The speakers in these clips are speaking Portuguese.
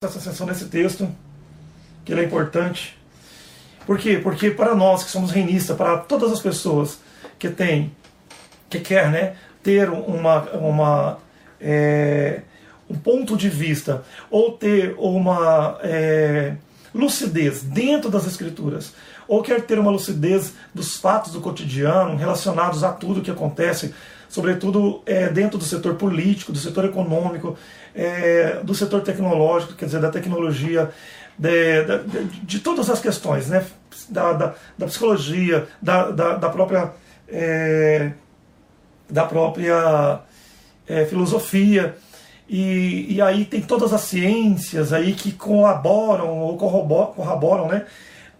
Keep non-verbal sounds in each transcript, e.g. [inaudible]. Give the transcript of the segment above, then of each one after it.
essa sessão nesse texto, que ele é importante. Por quê? Porque para nós que somos reinistas, para todas as pessoas que têm, que quer né, ter uma, uma é, um ponto de vista ou ter uma é, lucidez dentro das escrituras, ou quer ter uma lucidez dos fatos do cotidiano relacionados a tudo que acontece, sobretudo é, dentro do setor político, do setor econômico, é, do setor tecnológico, quer dizer, da tecnologia, de, de, de todas as questões, né? da, da, da psicologia, da, da, da própria, é, da própria é, filosofia. E, e aí tem todas as ciências aí que colaboram ou corroboram, corroboram né,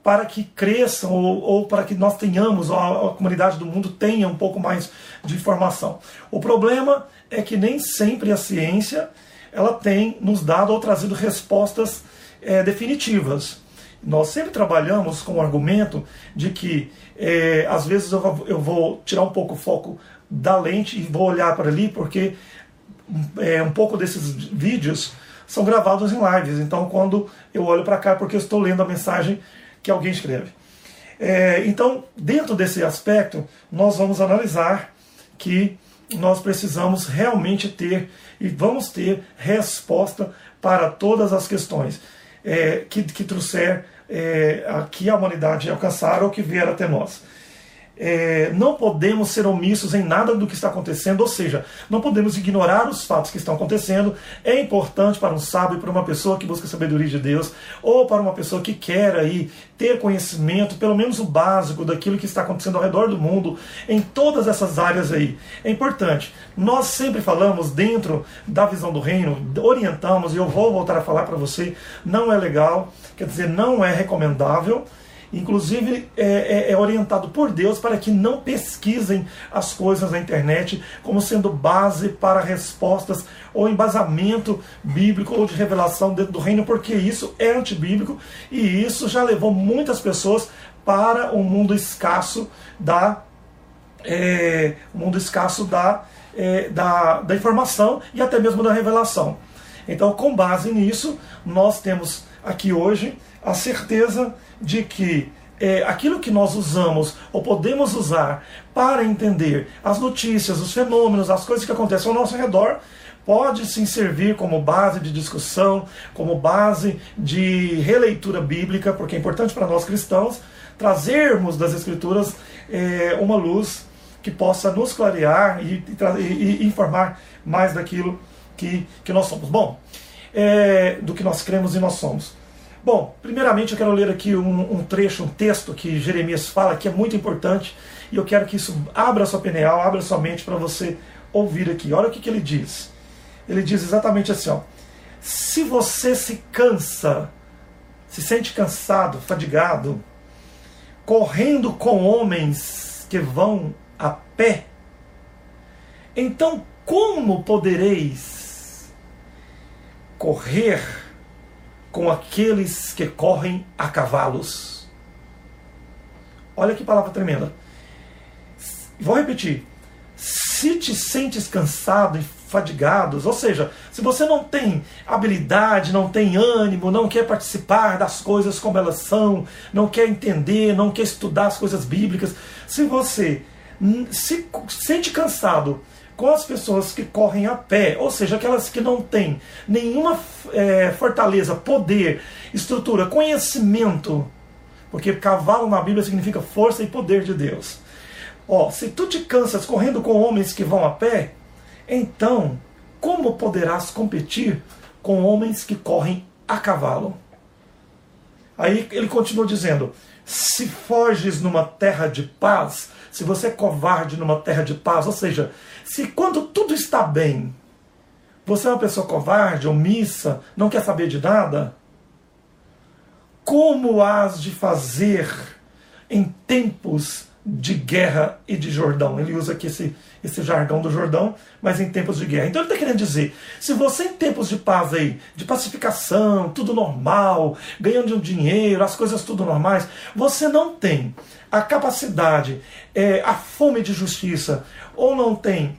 para que cresçam ou, ou para que nós tenhamos, a, a comunidade do mundo tenha um pouco mais de informação. O problema é que nem sempre a ciência ela tem nos dado ou trazido respostas é, definitivas. Nós sempre trabalhamos com o argumento de que é, às vezes eu vou, eu vou tirar um pouco o foco da lente e vou olhar para ali porque é, um pouco desses vídeos são gravados em lives. Então quando eu olho para cá é porque eu estou lendo a mensagem que alguém escreve. É, então, dentro desse aspecto, nós vamos analisar que nós precisamos realmente ter e vamos ter resposta para todas as questões é, que, que trouxer é, que a humanidade alcançar ou que vier até nós é, não podemos ser omissos em nada do que está acontecendo, ou seja, não podemos ignorar os fatos que estão acontecendo. É importante para um sábio, para uma pessoa que busca a sabedoria de Deus, ou para uma pessoa que quer aí ter conhecimento, pelo menos o básico daquilo que está acontecendo ao redor do mundo, em todas essas áreas aí. É importante. Nós sempre falamos dentro da visão do reino, orientamos, e eu vou voltar a falar para você, não é legal, quer dizer, não é recomendável inclusive é, é, é, orientado por Deus para que não pesquisem as coisas na internet como sendo base para respostas ou embasamento bíblico ou de revelação dentro do reino, porque isso é antibíblico e isso já levou muitas pessoas para o um mundo escasso da é, mundo escasso da, é, da, da informação e até mesmo da revelação. Então, com base nisso, nós temos aqui hoje a certeza de que é, aquilo que nós usamos ou podemos usar para entender as notícias, os fenômenos, as coisas que acontecem ao nosso redor, pode sim servir como base de discussão, como base de releitura bíblica, porque é importante para nós cristãos trazermos das Escrituras é, uma luz que possa nos clarear e, e, e, informar mais daquilo que, que nós somos. Bom, é, do que nós cremos e nós somos. Bom, primeiramente eu quero ler aqui um, um, trecho, um texto que Jeremias fala que é muito importante e eu quero que isso abra sua pineal, abra sua mente para você ouvir aqui. Olha o que, que ele diz. Ele diz exatamente assim: ó, se você se cansa, se sente cansado, fadigado, correndo com homens que vão a pé, então como podereis correr? Com aqueles que correm a cavalos. Olha que palavra tremenda. Vou repetir. Se te sentes cansado e fadigado, ou seja, se você não tem habilidade, não tem ânimo, não quer participar das coisas como elas são, não quer entender, não quer estudar as coisas bíblicas, se você se sente cansado com as pessoas que correm a pé, ou seja, aquelas que não têm nenhuma é, fortaleza, poder, estrutura, conhecimento, porque cavalo na Bíblia significa força e poder de Deus. Ó, se tu te cansas correndo com homens que vão a pé, então como poderás competir com homens que correm a cavalo? Aí ele continua dizendo: se foges numa terra de paz, se você é covarde numa terra de paz, ou seja, se quando tudo está bem, você é uma pessoa covarde, omissa, não quer saber de nada, como has de fazer em tempos de guerra e de Jordão? Ele usa aqui esse, esse jargão do Jordão, mas em tempos de guerra. Então ele está querendo dizer: se você em tempos de paz aí, de pacificação, tudo normal, ganhando dinheiro, as coisas tudo normais, você não tem a capacidade, é, a fome de justiça, ou não tem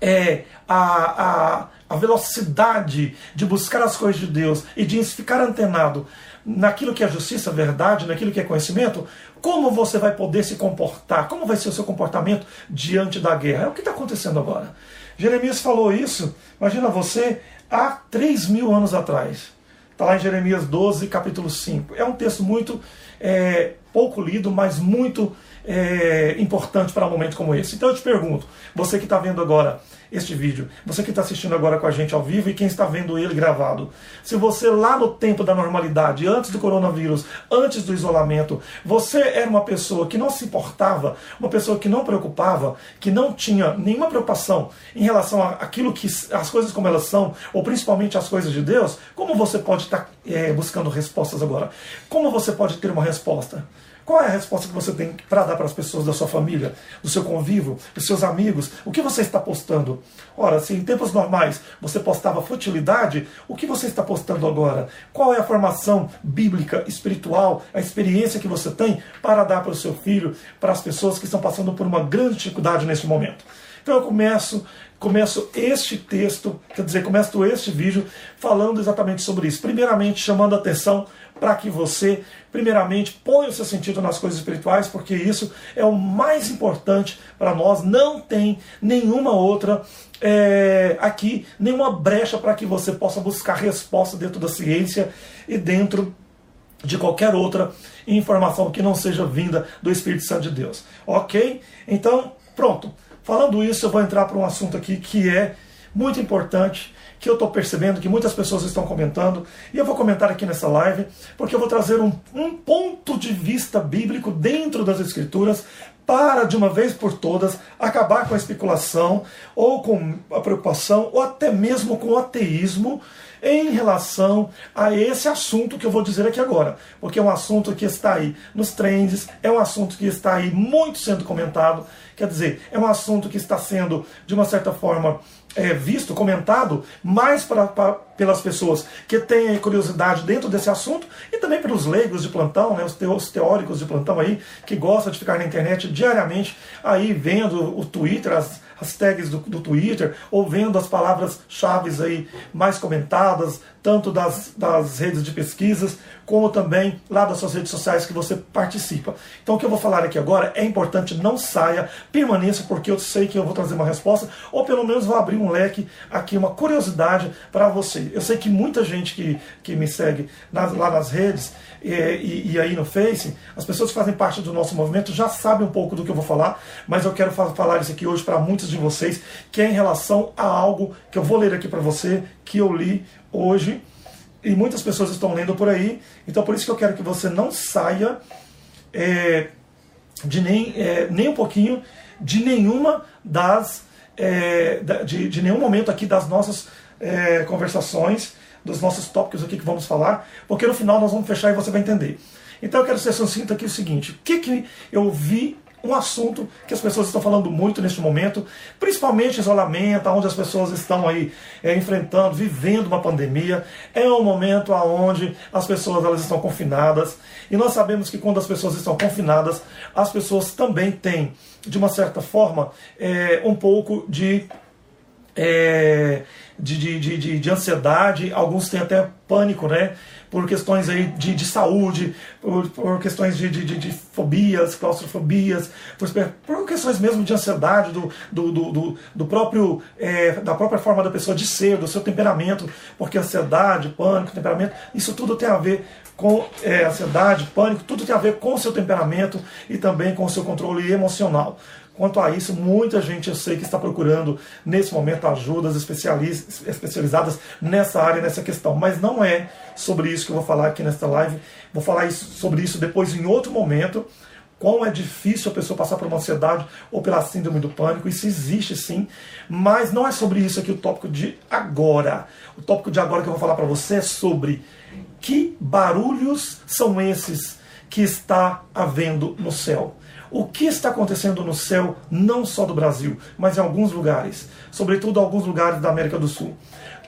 é, a, a, a velocidade de buscar as coisas de Deus e de ficar antenado naquilo que é justiça, verdade, naquilo que é conhecimento, como você vai poder se comportar? Como vai ser o seu comportamento diante da guerra? É o que está acontecendo agora. Jeremias falou isso, imagina você, há 3 mil anos atrás. Está lá em Jeremias 12, capítulo 5. É um texto muito é, pouco lido, mas muito é, importante para um momento como esse. Então eu te pergunto, você que está vendo agora este vídeo, você que está assistindo agora com a gente ao vivo e quem está vendo ele gravado, se você lá no tempo da normalidade, antes do coronavírus, antes do isolamento, você era uma pessoa que não se importava, uma pessoa que não preocupava, que não tinha nenhuma preocupação em relação àquilo que as coisas como elas são, ou principalmente as coisas de Deus, como você pode estar tá, é, buscando respostas agora? Como você pode ter uma resposta? Qual é a resposta que você tem para dar para as pessoas da sua família, do seu convívio, dos seus amigos? O que você está postando? Ora, se em tempos normais você postava futilidade, o que você está postando agora? Qual é a formação bíblica, espiritual, a experiência que você tem para dar para o seu filho, para as pessoas que estão passando por uma grande dificuldade neste momento? Então eu começo começo este texto, quer dizer, começo este vídeo falando exatamente sobre isso. Primeiramente, chamando a atenção para que você, primeiramente, ponha o seu sentido nas coisas espirituais, porque isso é o mais importante para nós. Não tem nenhuma outra é, aqui, nenhuma brecha para que você possa buscar resposta dentro da ciência e dentro de qualquer outra informação que não seja vinda do Espírito Santo de Deus. Ok? Então, pronto. Falando isso, eu vou entrar para um assunto aqui que é muito importante que eu estou percebendo que muitas pessoas estão comentando, e eu vou comentar aqui nessa live, porque eu vou trazer um, um ponto de vista bíblico dentro das Escrituras para, de uma vez por todas, acabar com a especulação, ou com a preocupação, ou até mesmo com o ateísmo em relação a esse assunto que eu vou dizer aqui agora, porque é um assunto que está aí nos trends, é um assunto que está aí muito sendo comentado, quer dizer, é um assunto que está sendo, de uma certa forma, é, visto, comentado, mais para, para, pelas pessoas que têm curiosidade dentro desse assunto e também pelos leigos de plantão, né, os teóricos de plantão aí, que gostam de ficar na internet diariamente aí vendo o Twitter, as, as tags do, do Twitter, ou vendo as palavras-chave aí mais comentadas, tanto das, das redes de pesquisas, como também lá das suas redes sociais que você participa. Então o que eu vou falar aqui agora é importante, não saia, permaneça, porque eu sei que eu vou trazer uma resposta, ou pelo menos vou abrir um leque aqui, uma curiosidade para você. Eu sei que muita gente que, que me segue nas, lá nas redes e, e, e, aí no Face, as pessoas que fazem parte do nosso movimento já sabem um pouco do que eu vou falar, mas eu quero falar isso aqui hoje para muitos de vocês, que é em relação a algo que eu vou ler aqui para você, que eu li hoje e muitas pessoas estão lendo por aí. Então por isso que eu quero que você não saia é, de nem, é, nem um pouquinho de nenhuma das é, de, de, nenhum momento aqui das nossas é, conversações, dos nossos tópicos aqui que vamos falar, porque no final nós vamos fechar e você vai entender. Então eu quero ser sucinto aqui o seguinte: o que, que eu vi um assunto que as pessoas estão falando muito neste momento, principalmente isolamento, onde as pessoas estão aí é, enfrentando, vivendo uma pandemia. É um momento onde as pessoas elas estão confinadas e nós sabemos que quando as pessoas estão confinadas, as pessoas também têm, de uma certa forma, é, um pouco de é, de, de, de, de, ansiedade, alguns têm até pânico, né? Por questões aí de, de saúde, por, por questões de, de, de, fobias, claustrofobias, por, por questões mesmo de ansiedade do, do, do, do próprio, é, da própria forma da pessoa de ser, do seu temperamento, porque ansiedade, pânico, temperamento, isso tudo tem a ver com é, ansiedade, pânico, tudo tem a ver com o seu temperamento e também com o seu controle emocional. Quanto a isso, muita gente eu sei que está procurando nesse momento ajudas especializadas nessa área, nessa questão. Mas não é sobre isso que eu vou falar aqui nesta live. Vou falar isso, sobre isso depois em outro momento. Quão é difícil a pessoa passar por uma ansiedade ou pela síndrome do pânico. Isso existe sim, mas não é sobre isso aqui o tópico de agora. O tópico de agora que eu vou falar para você é sobre que barulhos são esses que está havendo no céu o que está acontecendo no céu, não só do Brasil, mas em alguns lugares, sobretudo alguns lugares da América do Sul.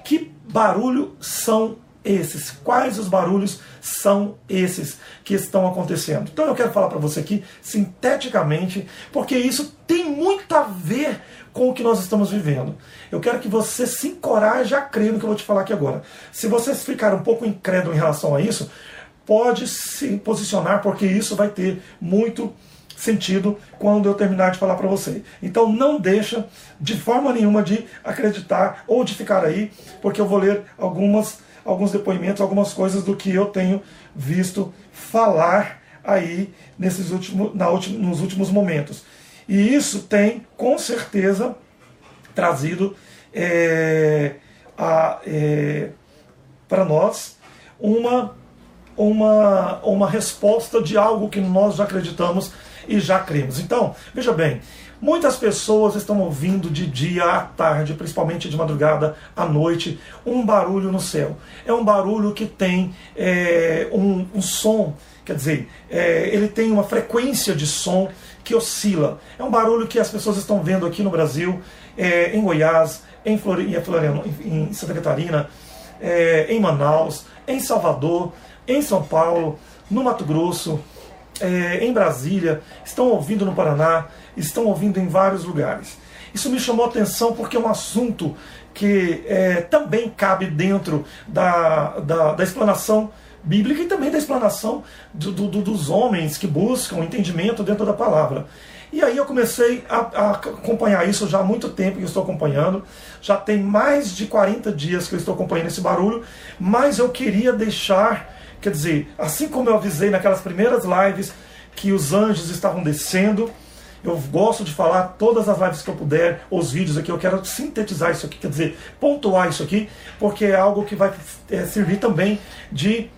Que barulho são esses? Quais os barulhos são esses que estão acontecendo? Então eu quero falar para você aqui sinteticamente, porque isso tem muito a ver com o que nós estamos vivendo. Eu quero que você se encoraje a crer no que eu vou te falar aqui agora. Se você ficar um pouco incrédulo em relação a isso, pode se posicionar, porque isso vai ter muito sentido quando eu terminar de falar para você. Então não deixa de forma nenhuma de acreditar ou de ficar aí, porque eu vou ler algumas, alguns depoimentos, algumas coisas do que eu tenho visto falar aí nesses últimos, na últimos, nos últimos momentos. E isso tem, com certeza, trazido é, é, para nós uma, uma, uma resposta de algo que nós já acreditamos e já cremos. Então, veja bem, muitas pessoas estão ouvindo de dia à tarde, principalmente de madrugada à noite, um barulho no céu. É um barulho que tem é, um, um, som, quer dizer, é, ele tem uma frequência de som que oscila. É um barulho que as pessoas estão vendo aqui no Brasil, é, em Goiás, em, Floriano, em Santa Catarina, em Manaus, em Salvador, em São Paulo, no Mato Grosso, é, em Brasília, estão ouvindo no Paraná, estão ouvindo em vários lugares. Isso me chamou a atenção porque é um assunto que é, também cabe dentro da, da, da explanação bíblica e também da explanação do, do, dos homens que buscam entendimento dentro da palavra. E aí eu comecei a, a, acompanhar isso já há muito tempo que eu estou acompanhando. Já tem mais de 40 dias que eu estou acompanhando esse barulho, mas eu queria deixar, quer dizer, assim como eu avisei naquelas primeiras lives que os anjos estavam descendo, eu gosto de falar todas as lives que eu puder, os vídeos aqui, eu quero sintetizar isso aqui, quer dizer, pontuar isso aqui, porque é algo que vai é, servir também de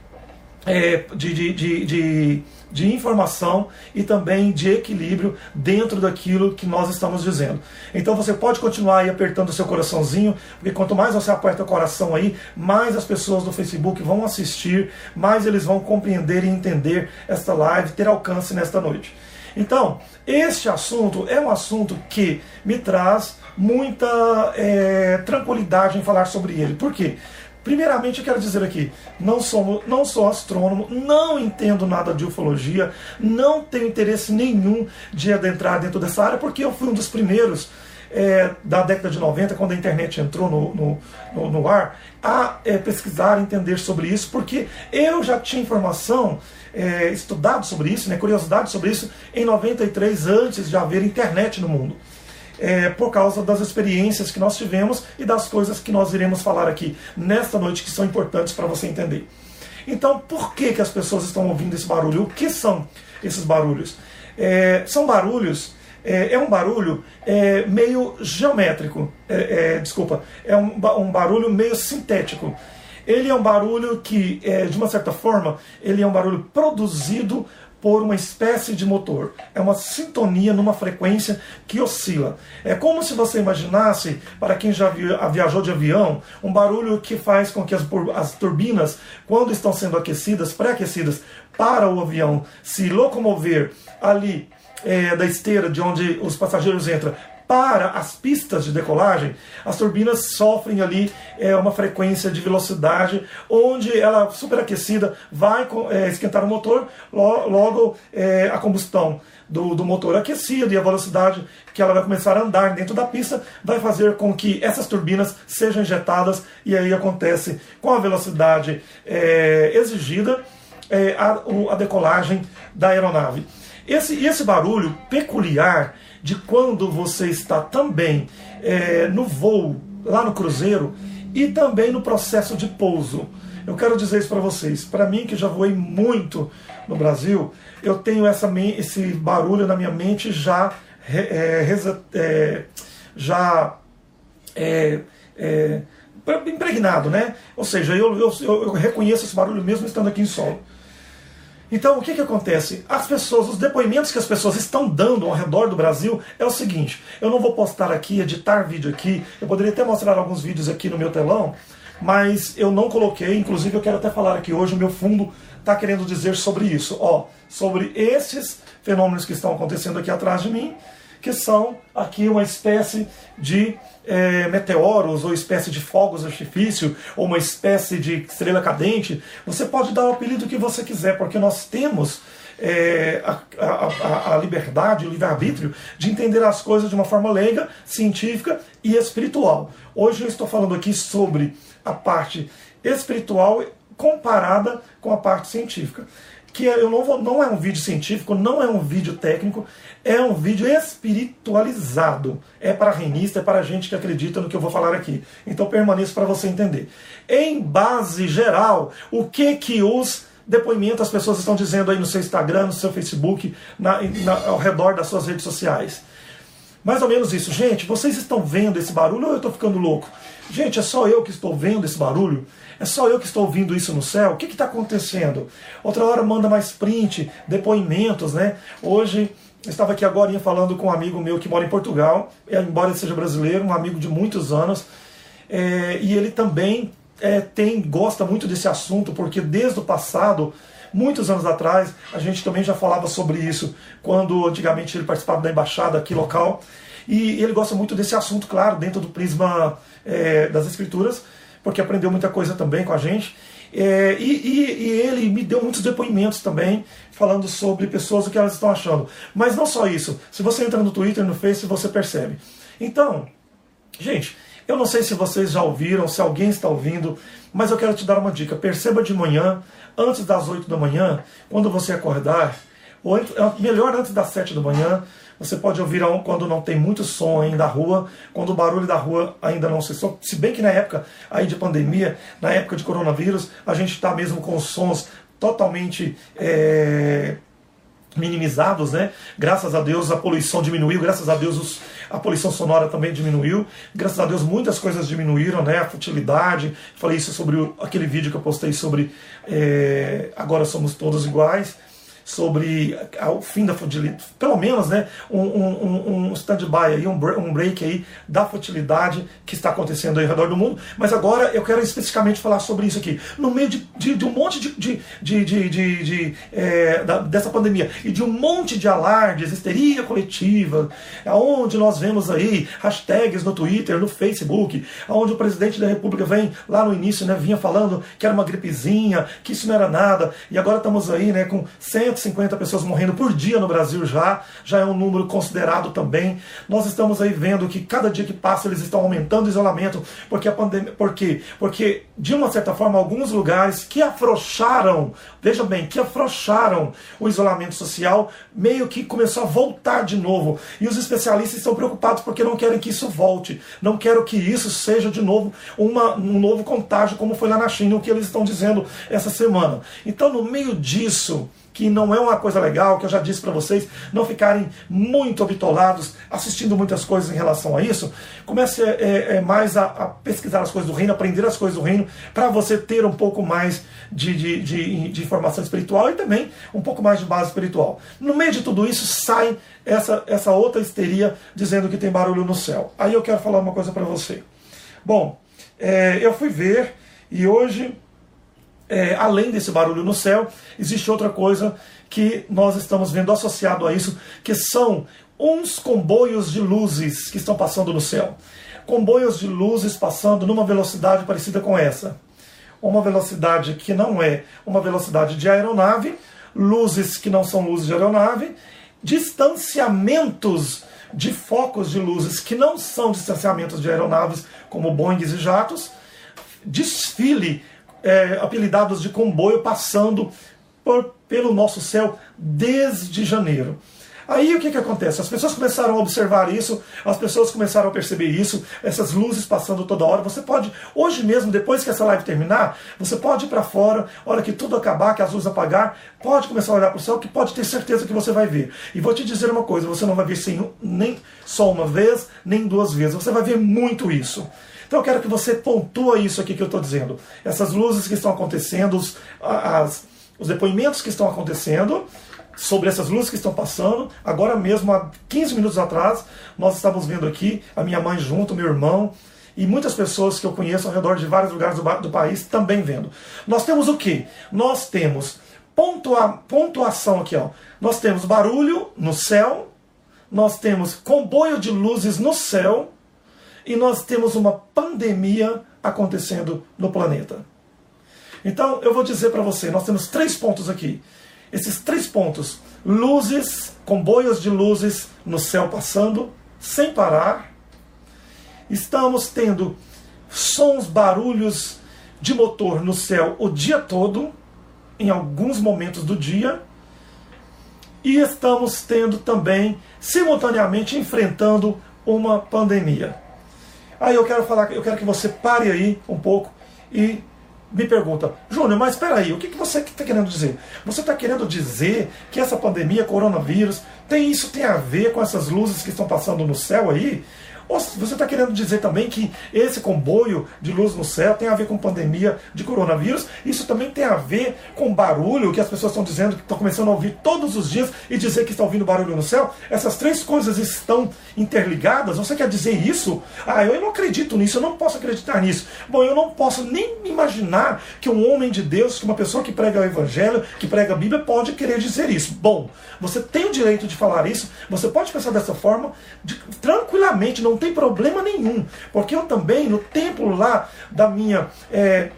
é, de, de, de, de, de informação e também de equilíbrio dentro daquilo que nós estamos dizendo. Então você pode continuar aí apertando o seu coraçãozinho, porque quanto mais você aperta o coração aí, mais as pessoas do Facebook vão assistir, mais eles vão compreender e entender esta live, ter alcance nesta noite. Então, este assunto é um assunto que me traz muita é, tranquilidade em falar sobre ele. Por quê? Primeiramente, eu quero dizer aqui: não sou, não sou astrônomo, não entendo nada de ufologia, não tenho interesse nenhum de adentrar dentro dessa área, porque eu fui um dos primeiros é, da década de 90, quando a internet entrou no, no, no, no ar, a é, pesquisar, entender sobre isso, porque eu já tinha informação, é, estudado sobre isso, né, curiosidade sobre isso, em 93, antes de haver internet no mundo é, por causa das experiências que nós tivemos e das coisas que nós iremos falar aqui nesta noite que são importantes para você entender. Então, por que, que as pessoas estão ouvindo esse barulho? O que são esses barulhos? É, são barulhos, é, é um barulho é, meio geométrico, é, é, desculpa, é um, um barulho meio sintético. Ele é um barulho que, de uma certa forma, ele é um barulho produzido por uma espécie de motor. É uma sintonia numa frequência que oscila. É como se você imaginasse, para quem já viajou de avião, um barulho que faz com que as, as turbinas, quando estão sendo aquecidas, pré-aquecidas, para o avião se locomover ali é, da esteira de onde os passageiros entram para as pistas de decolagem, as turbinas sofrem ali é, uma frequência de velocidade onde ela, superaquecida, vai é, esquentar o motor, logo é, a combustão do, do, motor aquecido e a velocidade que ela vai começar a andar dentro da pista vai fazer com que essas turbinas sejam injetadas e aí acontece com a velocidade é, exigida é, a, a decolagem da aeronave. Esse, esse barulho peculiar de quando você está também é, no voo, lá no cruzeiro, e também no processo de pouso. Eu quero dizer isso para vocês. Para mim, que já voei muito no Brasil, eu tenho essa, esse barulho na minha mente já, é, é, já é, é, impregnado, né? Ou seja, eu, eu, eu reconheço esse barulho mesmo estando aqui em solo. Então, o que, que acontece? As pessoas, os depoimentos que as pessoas estão dando ao redor do Brasil é o seguinte: eu não vou postar aqui, editar vídeo aqui, eu poderia até mostrar alguns vídeos aqui no meu telão, mas eu não coloquei, inclusive eu quero até falar aqui hoje, o meu fundo está querendo dizer sobre isso, ó, sobre esses fenômenos que estão acontecendo aqui atrás de mim, que são aqui uma espécie de é, meteoros ou espécie de fogos de artifício ou uma espécie de estrela cadente. Você pode dar o apelido que você quiser, porque nós temos é, a, a, a, liberdade, o livre-arbítrio de entender as coisas de uma forma leiga, científica e espiritual. Hoje eu estou falando aqui sobre a parte espiritual comparada com a parte científica que eu não, vou, não é um vídeo científico, não é um vídeo técnico, é um vídeo espiritualizado. É para reinista, é para gente que acredita no que eu vou falar aqui. Então permaneça para você entender. Em base geral, o que que os depoimentos as pessoas estão dizendo aí no seu Instagram, no seu Facebook, na, na, ao redor das suas redes sociais? Mais ou menos isso. Gente, vocês estão vendo esse barulho ou eu estou ficando louco? Gente, é só eu que estou vendo esse barulho? É só eu que estou ouvindo isso no céu? O que está acontecendo? Outra hora manda mais print, depoimentos, né? Hoje estava aqui agora falando com um amigo meu que mora em Portugal, embora ele seja brasileiro, um amigo de muitos anos, é, e ele também é, tem gosta muito desse assunto, porque desde o passado, muitos anos atrás, a gente também já falava sobre isso, quando antigamente ele participava da embaixada aqui local, e ele gosta muito desse assunto, claro, dentro do prisma é, das escrituras, porque aprendeu muita coisa também com a gente. É, e, e, e, ele me deu muitos depoimentos também, falando sobre pessoas, o que elas estão achando. Mas não só isso. Se você entra no Twitter, no Face, você percebe. Então, gente, eu não sei se vocês já ouviram, se alguém está ouvindo, mas eu quero te dar uma dica. Perceba de manhã, antes das 8 da manhã, quando você acordar, ou melhor antes das 7 da manhã, você pode ouvir quando não tem muito som ainda da rua, quando o barulho da rua ainda não se Se bem que na época aí de pandemia, na época de coronavírus, a gente está mesmo com os sons totalmente é, minimizados, né? Graças a Deus a poluição diminuiu, graças a Deus os, a poluição sonora também diminuiu, graças a Deus muitas coisas diminuíram, né? A futilidade, falei isso sobre o, aquele vídeo que eu postei sobre é, agora somos todos iguais sobre o fim da futilidade, pelo menos né, um, um, um stand-by, aí, um, break aí da futilidade que está acontecendo ao redor do mundo. Mas agora eu quero especificamente falar sobre isso aqui. No meio de, de, de um monte de, de, de, de é, da, dessa pandemia e de um monte de alardes, histeria coletiva, onde nós vemos aí hashtags no Twitter, no Facebook, onde o presidente da República vem lá no início, né, vinha falando que era uma gripezinha, que isso não era nada, e agora estamos aí né, com 100 150 pessoas morrendo por dia no Brasil já, já é um número considerado também. Nós estamos aí vendo que cada dia que passa eles estão aumentando o isolamento, porque a pandemia, por quê? Porque de uma certa forma alguns lugares que afrouxaram, veja bem, que afrouxaram o isolamento social, meio que começou a voltar de novo. E os especialistas estão preocupados porque não querem que isso volte, não querem que isso seja de novo uma, um novo contágio como foi lá na China, o que eles estão dizendo essa semana. Então, no meio disso, que não é uma coisa legal, que eu já disse para vocês, não ficarem muito habitolados assistindo muitas coisas em relação a isso. Comece é, é, mais a, a, pesquisar as coisas do reino, aprender as coisas do reino, para você ter um pouco mais de, de, de, de, informação espiritual e também um pouco mais de base espiritual. No meio de tudo isso sai essa, essa outra histeria dizendo que tem barulho no céu. Aí eu quero falar uma coisa para você. Bom, é, eu fui ver e hoje é, além desse barulho no céu, existe outra coisa que nós estamos vendo associado a isso, que são uns comboios de luzes que estão passando no céu. Comboios de luzes passando numa velocidade parecida com essa. Uma velocidade que não é uma velocidade de aeronave, luzes que não são luzes de aeronave, distanciamentos de focos de luzes que não são distanciamentos de aeronaves, como Boeing e jatos, desfile é, apelidados de comboio passando por, pelo nosso céu desde janeiro. Aí o que, que acontece? As pessoas começaram a observar isso, as pessoas começaram a perceber isso, essas luzes passando toda hora. Você pode, hoje mesmo, depois que essa live terminar, você pode ir para fora, hora que tudo acabar, que as luzes apagar, pode começar a olhar para o céu, que pode ter certeza que você vai ver. E vou te dizer uma coisa: você não vai ver sim, nem só uma vez, nem duas vezes, você vai ver muito isso. Então eu quero que você pontua isso aqui que eu estou dizendo. Essas luzes que estão acontecendo, os, as, os depoimentos que estão acontecendo sobre essas luzes que estão passando. Agora mesmo, há 15 minutos atrás, nós estávamos vendo aqui, a minha mãe junto, meu irmão, e muitas pessoas que eu conheço ao redor de vários lugares do, do país também vendo. Nós temos o que? Nós temos pontua, pontuação aqui, ó. Nós temos barulho no céu, nós temos comboio de luzes no céu e nós temos uma pandemia acontecendo no planeta. Então, eu vou dizer para você, nós temos três pontos aqui. Esses três pontos, luzes, comboios de luzes no céu passando sem parar. Estamos tendo sons, barulhos de motor no céu o dia todo, em alguns momentos do dia. E estamos tendo também, simultaneamente, enfrentando uma pandemia. Aí eu quero falar, eu quero que você pare aí um pouco e me pergunta, Júnior, mas espera aí, o que, que você está querendo dizer? Você está querendo dizer que essa pandemia, coronavírus, tem isso tem a ver com essas luzes que estão passando no céu aí? Ou você está querendo dizer também que esse comboio de luz no céu tem a ver com pandemia de coronavírus? Isso também tem a ver com barulho que as pessoas estão dizendo que estão começando a ouvir todos os dias e dizer que estão ouvindo barulho no céu? Essas três coisas estão interligadas? Você quer dizer isso? Ah, eu não acredito nisso, eu não posso acreditar nisso. Bom, eu não posso nem imaginar que um homem de Deus, que uma pessoa que prega o Evangelho, que prega a Bíblia, pode querer dizer isso. Bom, você tem o direito de falar isso, você pode pensar dessa forma, de, tranquilamente, não tem problema nenhum. Porque eu também, no templo lá da minha. É,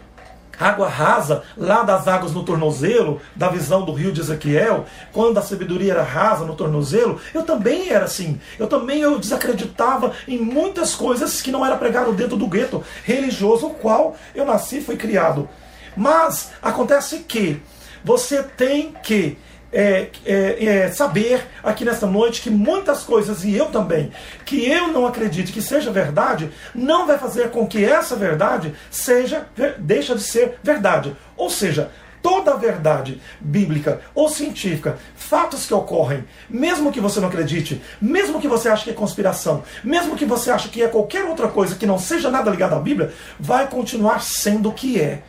água rasa, lá das águas no tornozelo, da visão do rio de Ezequiel, quando a sabedoria era rasa no tornozelo, eu também era assim. Eu também eu desacreditava em muitas coisas que não era pregado dentro do gueto religioso, o qual eu nasci e fui criado. Mas acontece que você tem que é, é, é, saber aqui nesta noite que muitas coisas, e eu também, que eu não acredito que seja verdade, não vai fazer com que essa verdade seja, deixa de ser verdade. Ou seja, toda verdade bíblica ou científica, fatos que ocorrem, mesmo que você não acredite, mesmo que você ache que é conspiração, mesmo que você ache que é qualquer outra coisa que não seja nada ligado à Bíblia, vai continuar sendo o que é.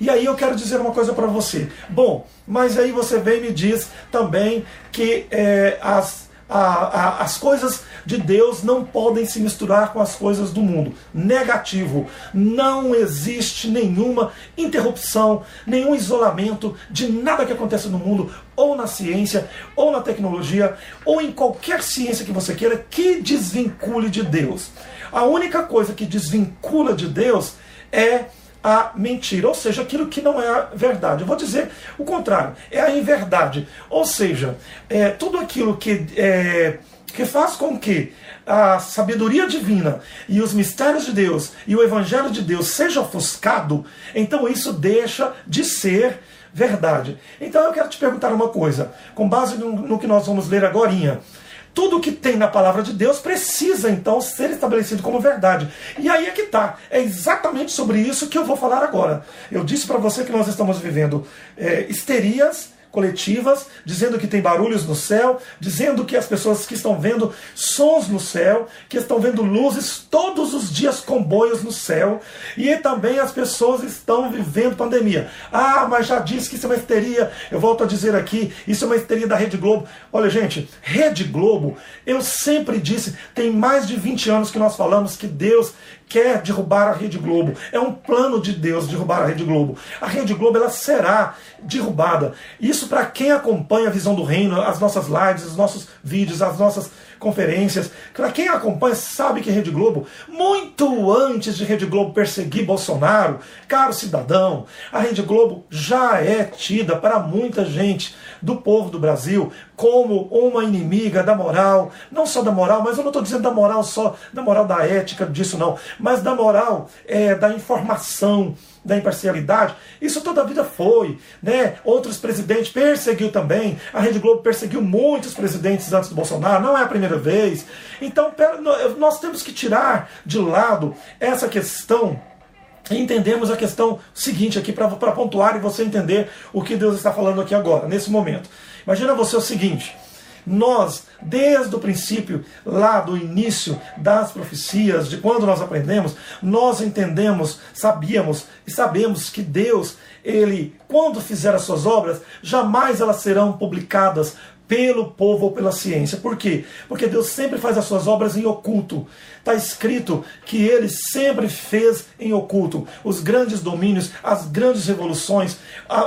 E aí eu quero dizer uma coisa para você. Bom, mas aí você vem e me diz também que é, as, a, a, as coisas de Deus não podem se misturar com as coisas do mundo. Negativo. Não existe nenhuma interrupção, nenhum isolamento de nada que acontece no mundo, ou na ciência, ou na tecnologia, ou em qualquer ciência que você queira, que desvincule de Deus. A única coisa que desvincula de Deus é a mentira, ou seja, aquilo que não é a verdade. Eu vou dizer o contrário, é a inverdade. Ou seja, é, tudo aquilo que, é, que faz com que a sabedoria divina e os mistérios de Deus e o evangelho de Deus seja ofuscado, então isso deixa de ser verdade. Então eu quero te perguntar uma coisa, com base no, no que nós vamos ler agora. Tudo que tem na palavra de Deus precisa então ser estabelecido como verdade. E aí é que está. É exatamente sobre isso que eu vou falar agora. Eu disse para você que nós estamos vivendo é, histerias coletivas, dizendo que tem barulhos no céu, dizendo que as pessoas que estão vendo sons no céu, que estão vendo luzes todos os dias, comboios no céu, e também as pessoas estão vivendo pandemia. Ah, mas já disse que isso é uma histeria. Eu volto a dizer aqui, isso é uma histeria da Rede Globo. Olha, gente, Rede Globo, eu sempre disse, tem mais de 20 anos que nós falamos que Deus quer derrubar a Rede Globo. É um plano de Deus derrubar a Rede Globo. A Rede Globo ela será derrubada. Isso para quem acompanha a visão do reino, as nossas lives, os nossos vídeos, as nossas conferências. Para quem acompanha sabe que a Rede Globo, muito antes de Rede Globo perseguir Bolsonaro, caro cidadão, a Rede Globo já é tida para muita gente do povo do Brasil como uma inimiga da moral, não só da moral, mas eu não estou dizendo da moral só, da moral da ética, disso não, mas da moral é, da informação, da imparcialidade, isso toda a vida foi. Né? Outros presidentes perseguiu também. A Rede Globo perseguiu muitos presidentes antes do Bolsonaro, não é a primeira vez. Então nós temos que tirar de lado essa questão entendemos a questão seguinte aqui para pontuar e você entender o que Deus está falando aqui agora, nesse momento. Imagina você o seguinte: nós, desde o princípio, lá do início das profecias, de quando nós aprendemos, nós entendemos, sabíamos e sabemos que Deus, Ele, quando fizer as suas obras, jamais elas serão publicadas pelo povo ou pela ciência. Por quê? Porque Deus sempre faz as suas obras em oculto. Está escrito que ele sempre fez em oculto. Os grandes domínios, as grandes revoluções,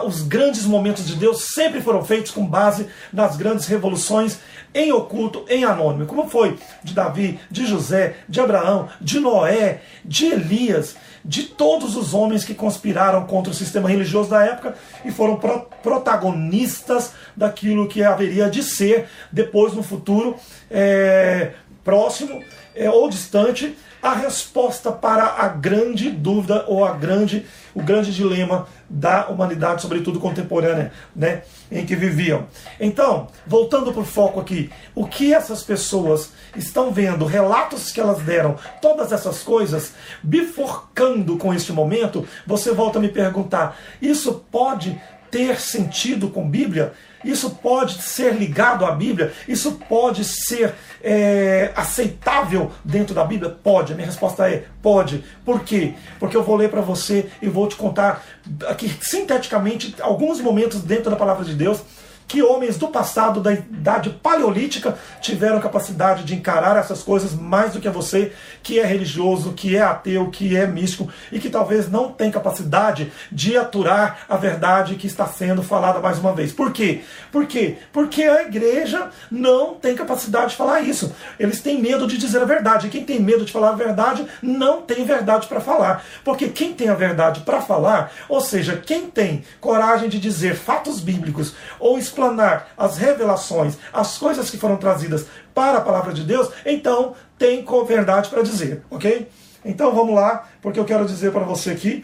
os grandes momentos de Deus sempre foram feitos com base nas grandes revoluções em oculto, em anônimo. Como foi de Davi, de José, de Abraão, de Noé, de Elias de todos os homens que conspiraram contra o sistema religioso da época e foram pro protagonistas daquilo que haveria de ser depois no futuro é, próximo é, ou distante a resposta para a grande dúvida ou a grande, o grande dilema da humanidade, sobretudo contemporânea, né, em que viviam. Então, voltando para o foco aqui, o que essas pessoas estão vendo, relatos que elas deram, todas essas coisas, bifurcando com este momento, você volta a me perguntar: isso pode ter sentido com Bíblia? Isso pode ser ligado à Bíblia? Isso pode ser é, aceitável dentro da Bíblia? Pode. A minha resposta é pode. Por quê? Porque eu vou ler para você e vou te contar aqui sinteticamente alguns momentos dentro da palavra de Deus que homens do passado, da idade paleolítica, tiveram capacidade de encarar essas coisas mais do que você, que é religioso, que é ateu, que é místico e que talvez não tem capacidade de aturar a verdade que está sendo falada mais uma vez. Por quê? Por quê? Porque a igreja não tem capacidade de falar isso. Eles têm medo de dizer a verdade. E quem tem medo de falar a verdade não tem verdade para falar. Porque quem tem a verdade para falar, ou seja, quem tem coragem de dizer fatos bíblicos ou explanar as revelações, as coisas que foram trazidas para a palavra de Deus, então tem verdade para dizer, ok? Então vamos lá, porque eu quero dizer para você aqui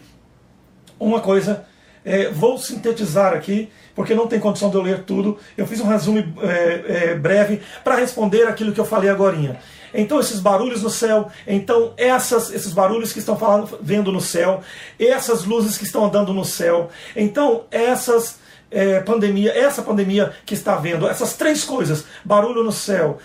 uma coisa. É, vou sintetizar aqui, porque não tem condição de eu ler tudo. Eu fiz um resumo é, é, breve para responder aquilo que eu falei agora. Então esses barulhos no céu, então essas, esses barulhos que estão falando, vendo no céu, essas luzes que estão andando no céu, então essas é, pandemia, essa pandemia que está vendo, essas três coisas, barulho no céu,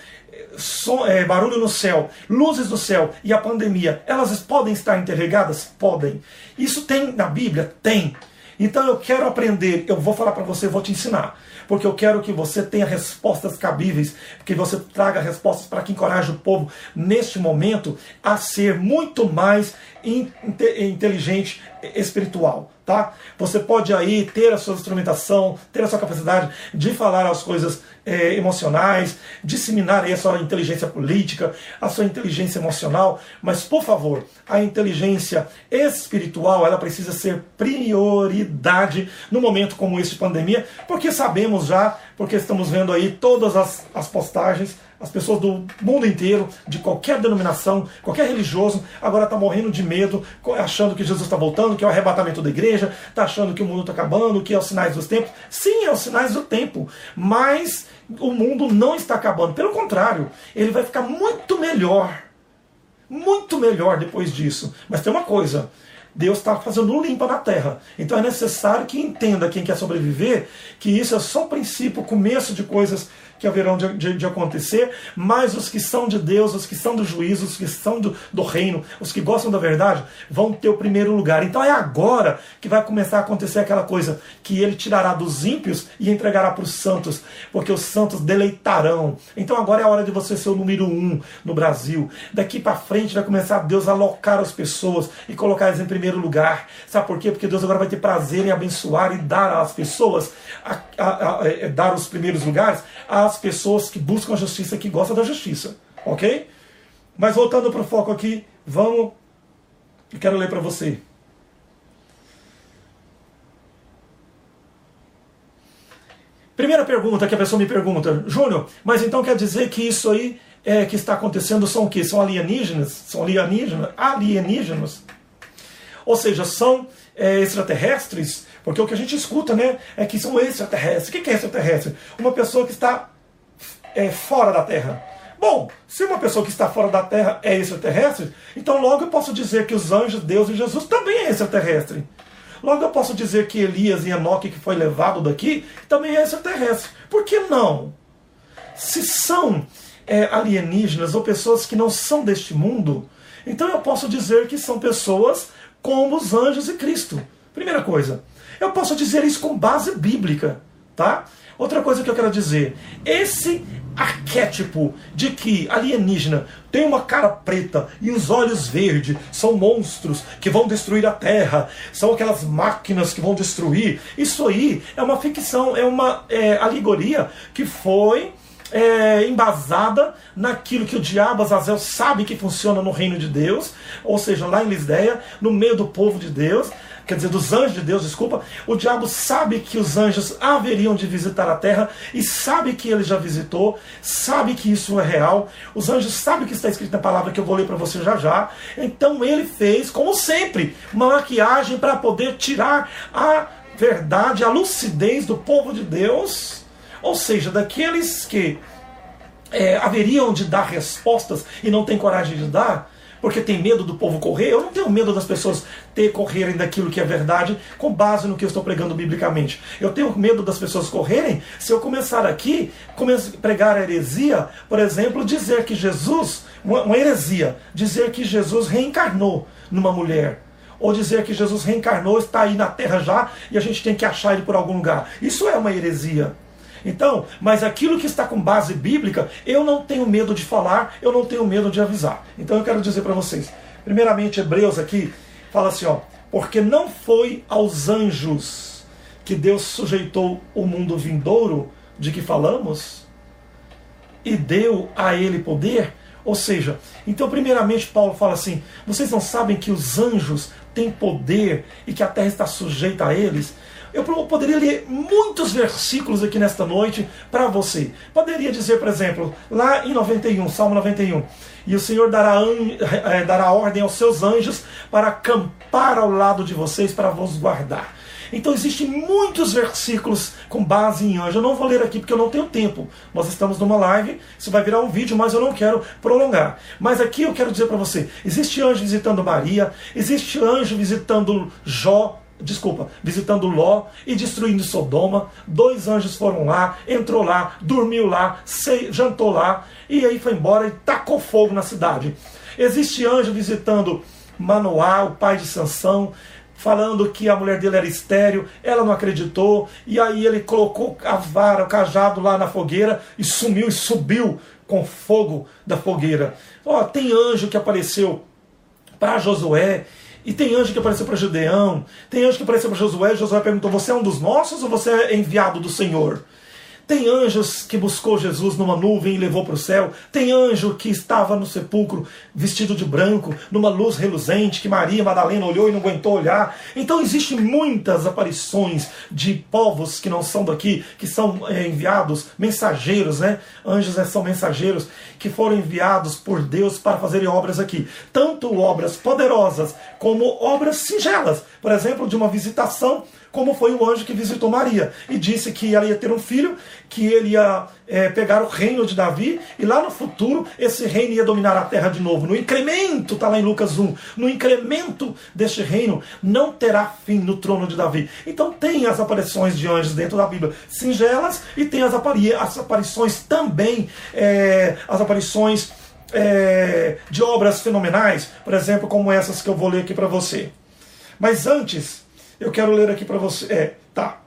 som, é, barulho no céu, luzes no céu e a pandemia, elas podem estar interligadas? Podem. Isso tem na Bíblia? Tem. Então eu quero aprender, eu vou falar para você, vou te ensinar, porque eu quero que você tenha respostas cabíveis, que você traga respostas para que encoraje o povo neste momento a ser muito mais inteligente espiritual, tá? Você pode aí ter a sua instrumentação, ter a sua capacidade de falar as coisas é, emocionais, disseminar aí a sua inteligência política, a sua inteligência emocional, mas por favor, a inteligência espiritual ela precisa ser prioridade no momento como esse de pandemia, porque sabemos já, porque estamos vendo aí todas as, as postagens as pessoas do mundo inteiro, de qualquer denominação, qualquer religioso, agora está morrendo de medo, achando que Jesus está voltando, que é o arrebatamento da igreja, está achando que o mundo está acabando, que é os sinais dos tempos. Sim, é os sinais do tempo, mas o mundo não está acabando. Pelo contrário, ele vai ficar muito melhor. Muito melhor depois disso. Mas tem uma coisa: Deus está fazendo limpa na terra. Então é necessário que entenda quem quer sobreviver que isso é só o princípio, o começo de coisas que haverão de, de, de, acontecer, mas os que são de Deus, os que são do juízo, os que são do, do reino, os que gostam da verdade, vão ter o primeiro lugar. Então é agora que vai começar a acontecer aquela coisa que ele tirará dos ímpios e entregará para os santos, porque os santos deleitarão. Então agora é a hora de você ser o número um no Brasil. Daqui para frente vai começar Deus a alocar as pessoas e colocar elas em primeiro lugar. Sabe por quê? Porque Deus agora vai ter prazer em abençoar e dar às pessoas, a, a, a, a é, dar os primeiros lugares às pessoas que buscam a justiça, que gostam da justiça. Ok? Mas voltando para o foco aqui, vamos. Eu quero ler para você. Primeira pergunta que a pessoa me pergunta, Júnior, mas então quer dizer que isso aí é, que está acontecendo são o quê? São alienígenas? São alienígenas? Alienígenas? Ou seja, são é, extraterrestres? Porque o que a gente escuta né, é que são extraterrestres. O que é extraterrestre? Uma pessoa que está é, fora da Terra. Bom, se uma pessoa que está fora da Terra é extraterrestre, então logo eu posso dizer que os anjos, Deus e Jesus também é extraterrestre. Logo eu posso dizer que Elias e Enoque, que foi levado daqui, também é extraterrestre. Por que não? Se são é, alienígenas ou pessoas que não são deste mundo, então eu posso dizer que são pessoas como os anjos e Cristo. Primeira coisa, eu posso dizer isso com base bíblica tá? Outra coisa que eu quero dizer, esse arquétipo de que alienígena tem uma cara preta e os olhos verdes, são monstros que vão destruir a Terra, são aquelas máquinas que vão destruir. Isso aí é uma ficção, é uma é, alegoria que foi é, embasada naquilo que o diabo Azazel sabe que funciona no reino de Deus, ou seja, lá em Lisdeia, no meio do povo de Deus quer dizer, dos anjos de Deus, desculpa, o diabo sabe que os anjos haveriam de visitar a terra e sabe que ele já visitou, sabe que isso é real, os anjos sabem que está escrito na palavra que eu vou ler para você já já. Então ele fez, como sempre, uma maquiagem para poder tirar a verdade, a lucidez do povo de Deus, ou seja, daqueles que é, haveriam de dar respostas e não têm coragem de dar porque tem medo do povo correr. Eu não tenho medo das pessoas ter correrem daquilo que é verdade com base no que eu estou pregando biblicamente. Eu tenho medo das pessoas correrem se eu começar aqui, começar a pregar a heresia, por exemplo, dizer que Jesus, uma, uma heresia, dizer que Jesus reencarnou numa mulher ou dizer que Jesus reencarnou, está aí na terra já e a gente tem que achar ele por algum lugar. Isso é uma heresia. Então, mas aquilo que está com base bíblica, eu não tenho medo de falar, eu não tenho medo de avisar. Então eu quero dizer para vocês, primeiramente Hebreus aqui fala assim, ó, porque não foi aos anjos que Deus sujeitou o mundo vindouro de que falamos e deu a ele poder, ou seja, então primeiramente Paulo fala assim: vocês não sabem que os anjos têm poder e que a terra está sujeita a eles? Eu poderia ler muitos versículos aqui nesta noite para você. Poderia dizer, por exemplo, lá em 91, Salmo 91, e o Senhor dará, é, dará ordem aos seus anjos para acampar ao lado de vocês para vos guardar. Então existem muitos versículos com base em anjo. Eu não vou ler aqui porque eu não tenho tempo. Nós estamos numa live, isso vai virar um vídeo, mas eu não quero prolongar. Mas aqui eu quero dizer para você: existe anjo visitando Maria, existe anjo visitando Jó, desculpa, visitando Ló e destruindo Sodoma. Dois anjos foram lá, entrou lá, dormiu lá, jantou lá e aí foi embora e tacou fogo na cidade. Existe anjo visitando Manoá, o pai de Sansão, falando que a mulher dele era estéreo, ela não acreditou, e aí ele colocou a vara, o cajado lá na fogueira e sumiu e subiu com fogo da fogueira. Ó, tem anjo que apareceu para Josué e tem anjo que apareceu para Gedeão, tem anjo que apareceu para Josué, Josué perguntou: Você é um dos nossos ou você é enviado do Senhor? Tem anjos que buscou Jesus numa nuvem e levou para o céu. Tem anjo que estava no sepulcro vestido de branco, numa luz reluzente, que Maria Madalena olhou e não aguentou olhar. Então existem muitas aparições de povos que não são daqui, que são é, enviados, mensageiros, né? Anjos é, são mensageiros que foram enviados por Deus para fazerem obras aqui. Tanto obras poderosas como obras singelas. Por exemplo, de uma visitação como foi o anjo que visitou Maria e disse que ela ia ter um filho, que ele ia é, pegar o reino de Davi e lá no futuro esse reino ia dominar a terra de novo. No incremento, está lá em Lucas 1, no incremento deste reino não terá fim no trono de Davi. Então tem as aparições de anjos dentro da Bíblia singelas e tem as, apari as aparições também, é, as aparições é, de obras fenomenais, por exemplo, como essas que eu vou ler aqui para você. Mas antes, eu quero ler aqui para você. É, tá.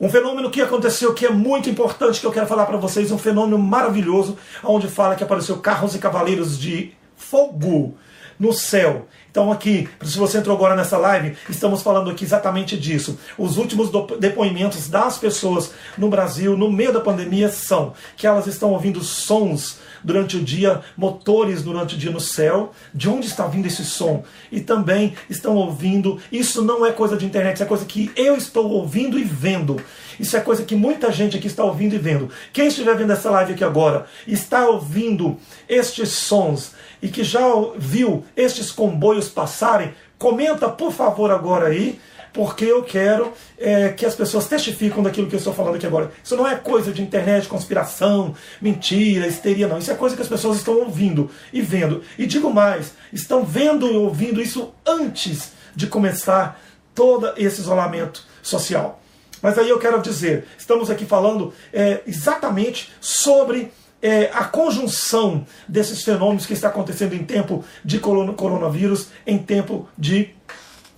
Um fenômeno que aconteceu que é muito importante, que eu quero falar para vocês, um fenômeno maravilhoso, onde fala que apareceu carros e cavaleiros de fogo no céu. Então, aqui, se você entrou agora nessa live, estamos falando aqui exatamente disso. Os últimos depoimentos das pessoas no Brasil, no meio da pandemia, são que elas estão ouvindo sons durante o dia, motores durante o dia no céu. De onde está vindo esse som? E também estão ouvindo. Isso não é coisa de internet, isso é coisa que eu estou ouvindo e vendo. Isso é coisa que muita gente aqui está ouvindo e vendo. Quem estiver vendo essa live aqui agora, está ouvindo estes sons e que já viu estes comboios passarem, comenta por favor agora aí porque eu quero é, que as pessoas testificam daquilo que eu estou falando aqui agora. Isso não é coisa de internet, conspiração, mentira, histeria, não. Isso é coisa que as pessoas estão ouvindo e vendo. E digo mais, estão vendo e ouvindo isso antes de começar todo esse isolamento social. Mas aí eu quero dizer, estamos aqui falando é, exatamente sobre é, a conjunção desses fenômenos que está acontecendo em tempo de coronavírus, em tempo de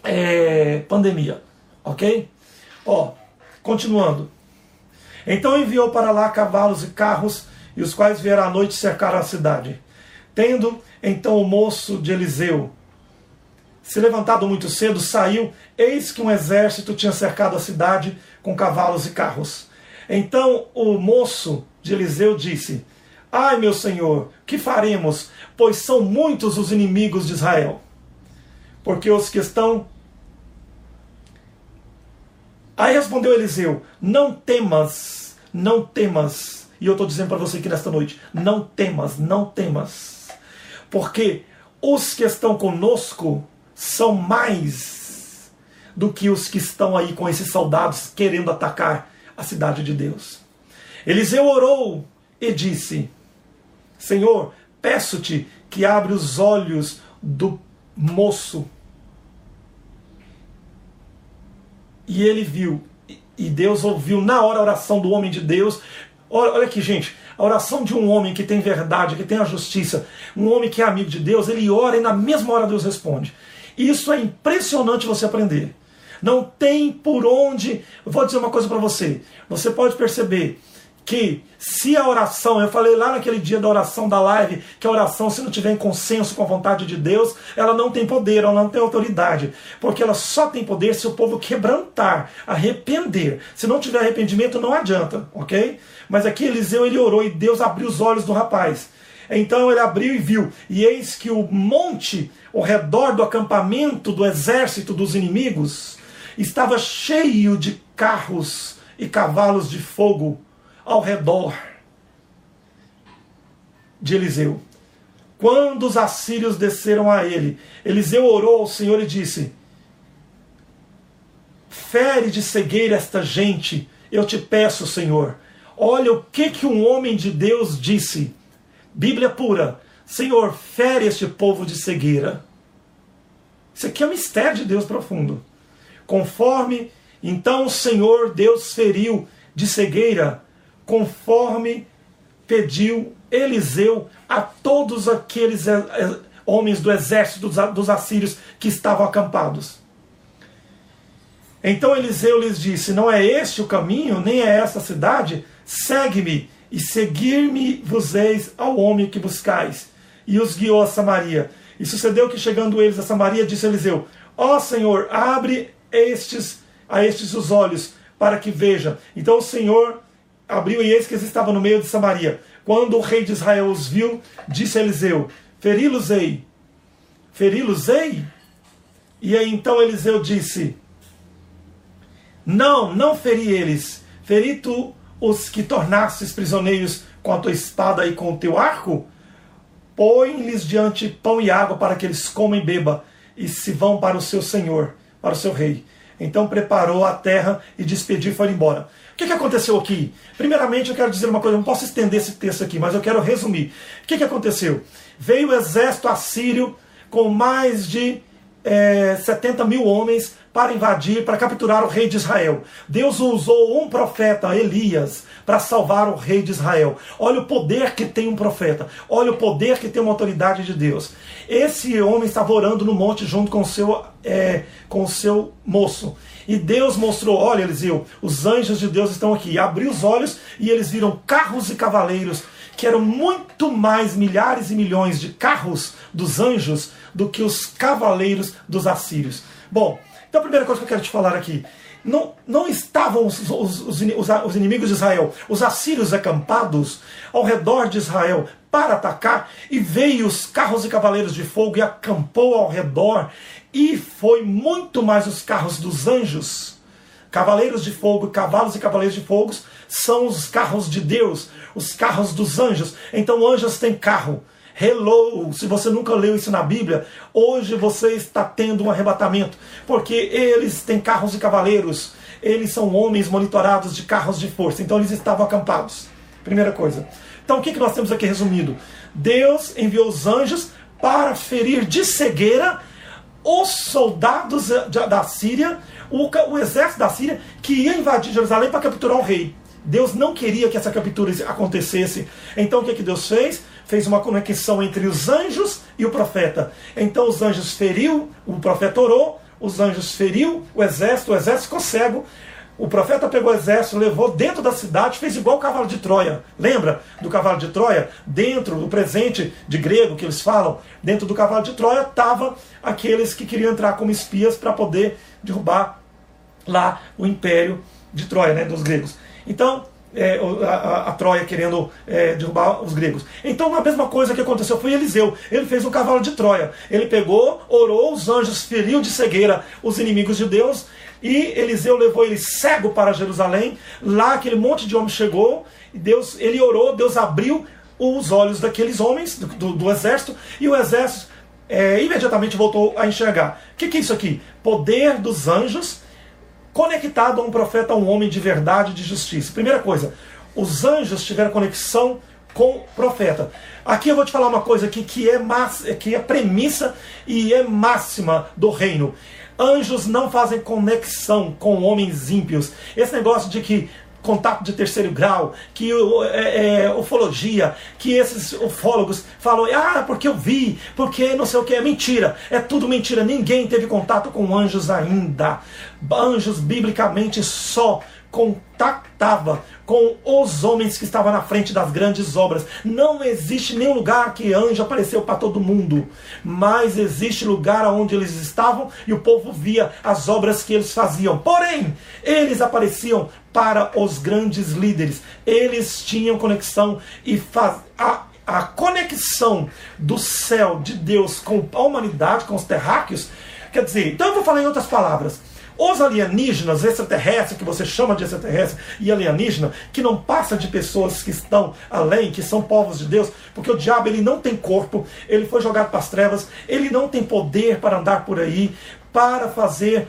é, pandemia. Ok? Ó, continuando. Então enviou para lá cavalos e carros, e os quais vieram à noite cercar a cidade. Tendo então o moço de Eliseu se levantado muito cedo, saiu, eis que um exército tinha cercado a cidade com cavalos e carros. Então o moço de Eliseu disse: Ai, meu senhor, que faremos? Pois são muitos os inimigos de Israel. Porque os que estão. Aí respondeu Eliseu: Não temas, não temas. E eu estou dizendo para você aqui nesta noite: Não temas, não temas. Porque os que estão conosco são mais do que os que estão aí com esses soldados querendo atacar a cidade de Deus. Eliseu orou e disse: Senhor, peço-te que abra os olhos do moço. E ele viu, e Deus ouviu na hora a oração do homem de Deus. Olha, aqui, gente, a oração de um homem que tem verdade, que tem a justiça, um homem que é amigo de Deus, ele ora e na mesma hora Deus responde. Isso é impressionante você aprender. Não tem por onde. Vou dizer uma coisa para você. Você pode perceber que se a oração, eu falei lá naquele dia da oração da live, que a oração, se não tiver em consenso com a vontade de Deus, ela não tem poder, ela não tem autoridade. Porque ela só tem poder se o povo quebrantar, arrepender. Se não tiver arrependimento, não adianta, ok? Mas aqui Eliseu ele orou e Deus abriu os olhos do rapaz. Então ele abriu e viu, e eis que o monte ao redor do acampamento do exército dos inimigos estava cheio de carros e cavalos de fogo ao redor de Eliseu. Quando os assírios desceram a ele, Eliseu orou ao Senhor e disse: Fere de cegueira esta gente, eu te peço, Senhor. Olha o que, que um homem de Deus disse. Bíblia pura. Senhor, fere este povo de cegueira. Isso aqui é um mistério de Deus profundo. Conforme então o Senhor Deus feriu de cegueira, conforme pediu Eliseu a todos aqueles eh, eh, homens do exército dos assírios que estavam acampados. Então Eliseu lhes disse: Não é este o caminho, nem é esta a cidade? Segue-me e seguir-me-vos-eis ao homem que buscais. E os guiou a Samaria. E sucedeu que, chegando eles a Samaria, disse Eliseu: Ó Senhor, abre estes a estes os olhos, para que vejam. Então o Senhor abriu e eis que eles estavam no meio de Samaria. Quando o rei de Israel os viu, disse a Eliseu: Feri-los-ei. Feri-los-ei? E aí então Eliseu disse: Não, não feri eles. Feri tu os que tornastes prisioneiros com a tua espada e com o teu arco? Põe-lhes diante pão e água para que eles comam e bebam, e se vão para o seu senhor, para o seu rei. Então preparou a terra e despediu e foi embora. O que, que aconteceu aqui? Primeiramente, eu quero dizer uma coisa, não posso estender esse texto aqui, mas eu quero resumir. O que, que aconteceu? Veio o exército assírio com mais de é, eh, 70 mil homens para invadir, para capturar o rei de Israel. Deus usou um profeta, Elias, para salvar o rei de Israel. Olha o poder que tem um profeta. Olha o poder que tem uma autoridade de Deus. Esse homem estava orando no monte junto com seu, é, com seu moço. E Deus mostrou: olha, Eliseu, os anjos de Deus estão aqui. Abriu os olhos e eles viram carros e cavaleiros, que eram muito mais milhares e milhões de carros dos anjos do que os cavaleiros dos assírios. Bom, então a primeira coisa que eu quero te falar aqui, não, não estavam os, os, os, os, inimigos de Israel, os assírios acampados ao redor de Israel para atacar, e veio os carros e cavaleiros de fogo e acampou ao redor, e foi muito mais os carros dos anjos. Cavaleiros de fogo, cavalos e cavaleiros de fogo são os carros de Deus, os carros dos anjos. Então anjos têm carro. Hello! Se você nunca leu isso na Bíblia, hoje você está tendo um arrebatamento, porque eles têm carros e cavaleiros, eles são homens monitorados de carros de força, então eles estavam acampados. Primeira coisa. Então o que nós temos aqui resumido? Deus enviou os anjos para ferir de cegueira os soldados da Síria, o, exército da Síria, que ia invadir Jerusalém para capturar o rei. Deus não queria que essa captura acontecesse. Então o que, que Deus fez? Fez uma conexão entre os anjos e o profeta. Então os anjos feriu, o profeta orou, os anjos feriu o exército, o exército ficou cego. O profeta pegou o exército, levou dentro da cidade, fez igual o cavalo de Troia. Lembra do cavalo de Troia? Dentro do presente de grego que eles falam, dentro do cavalo de Troia estavam aqueles que queriam entrar como espias para poder derrubar lá o império de Troia, né, dos gregos. Então, é, a, a, a, Troia querendo é, derrubar os gregos. Então a mesma coisa que aconteceu foi Eliseu. Ele fez um cavalo de Troia. Ele pegou, orou, os anjos feriu de cegueira os inimigos de Deus. E Eliseu levou ele cego para Jerusalém. Lá aquele monte de homens chegou. E Deus, ele orou, Deus abriu os olhos daqueles homens do, do, do exército. E o exército é, imediatamente voltou a enxergar. O que, que é isso aqui? Poder dos anjos conectado a um profeta, a um homem de verdade de justiça. Primeira coisa, os anjos tiveram conexão com o profeta. Aqui eu vou te falar uma coisa aqui que é, que é premissa e é máxima do reino. Anjos não fazem conexão com homens ímpios. Esse negócio de que contato de terceiro grau, que é, é, ufologia, que esses ufólogos falam, ah, porque eu vi, porque não sei o que, é mentira, é tudo mentira, ninguém teve contato com anjos ainda. Anjos, biblicamente, só contactava com os homens que estavam na frente das grandes obras. Não existe nenhum lugar que anjo apareceu para todo mundo, mas existe lugar onde eles estavam e o povo via as obras que eles faziam. Porém, eles apareciam para os grandes líderes. Eles tinham conexão e faz... a, a conexão do céu de Deus com a humanidade, com os terráqueos. Quer dizer, então eu vou falar em outras palavras. Os alienígenas, extraterrestres, que você chama de extraterrestre e alienígena, que não passa de pessoas que estão além, que são povos de Deus, porque o diabo ele não tem corpo, ele foi jogado para as trevas, ele não tem poder para andar por aí, para fazer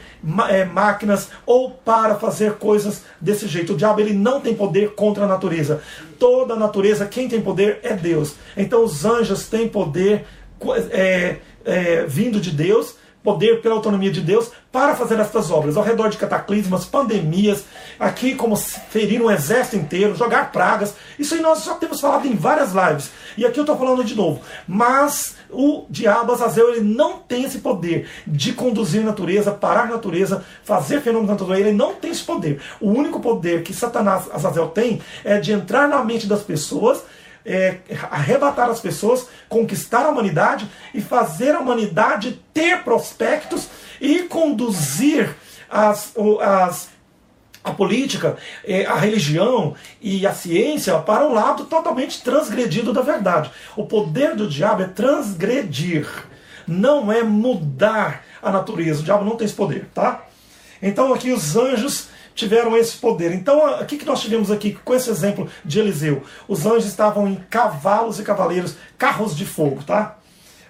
é, máquinas ou para fazer coisas desse jeito. O diabo ele não tem poder contra a natureza. Toda a natureza, quem tem poder é Deus. Então os anjos têm poder é, é, vindo de Deus poder pela autonomia de Deus para fazer estas obras, ao redor de cataclismas, pandemias, aqui como ferir um exército inteiro, jogar pragas. Isso aí nós já temos falado em várias lives. E aqui eu estou falando de novo. Mas o diabo Azazel ele não tem esse poder de conduzir a natureza, parar a natureza, fazer fenômenos naturais. Ele não tem esse poder. O único poder que Satanás Azazel tem é de entrar na mente das pessoas é, arrebatar as pessoas, conquistar a humanidade e fazer a humanidade ter prospectos e conduzir as, as a política, é, a religião e a ciência para um lado totalmente transgredido da verdade. O poder do diabo é transgredir, não é mudar a natureza. O diabo não tem esse poder, tá? Então aqui os anjos tiveram esse poder. Então, o que nós tivemos aqui com esse exemplo de Eliseu? Os anjos estavam em cavalos e cavaleiros, carros de fogo, tá?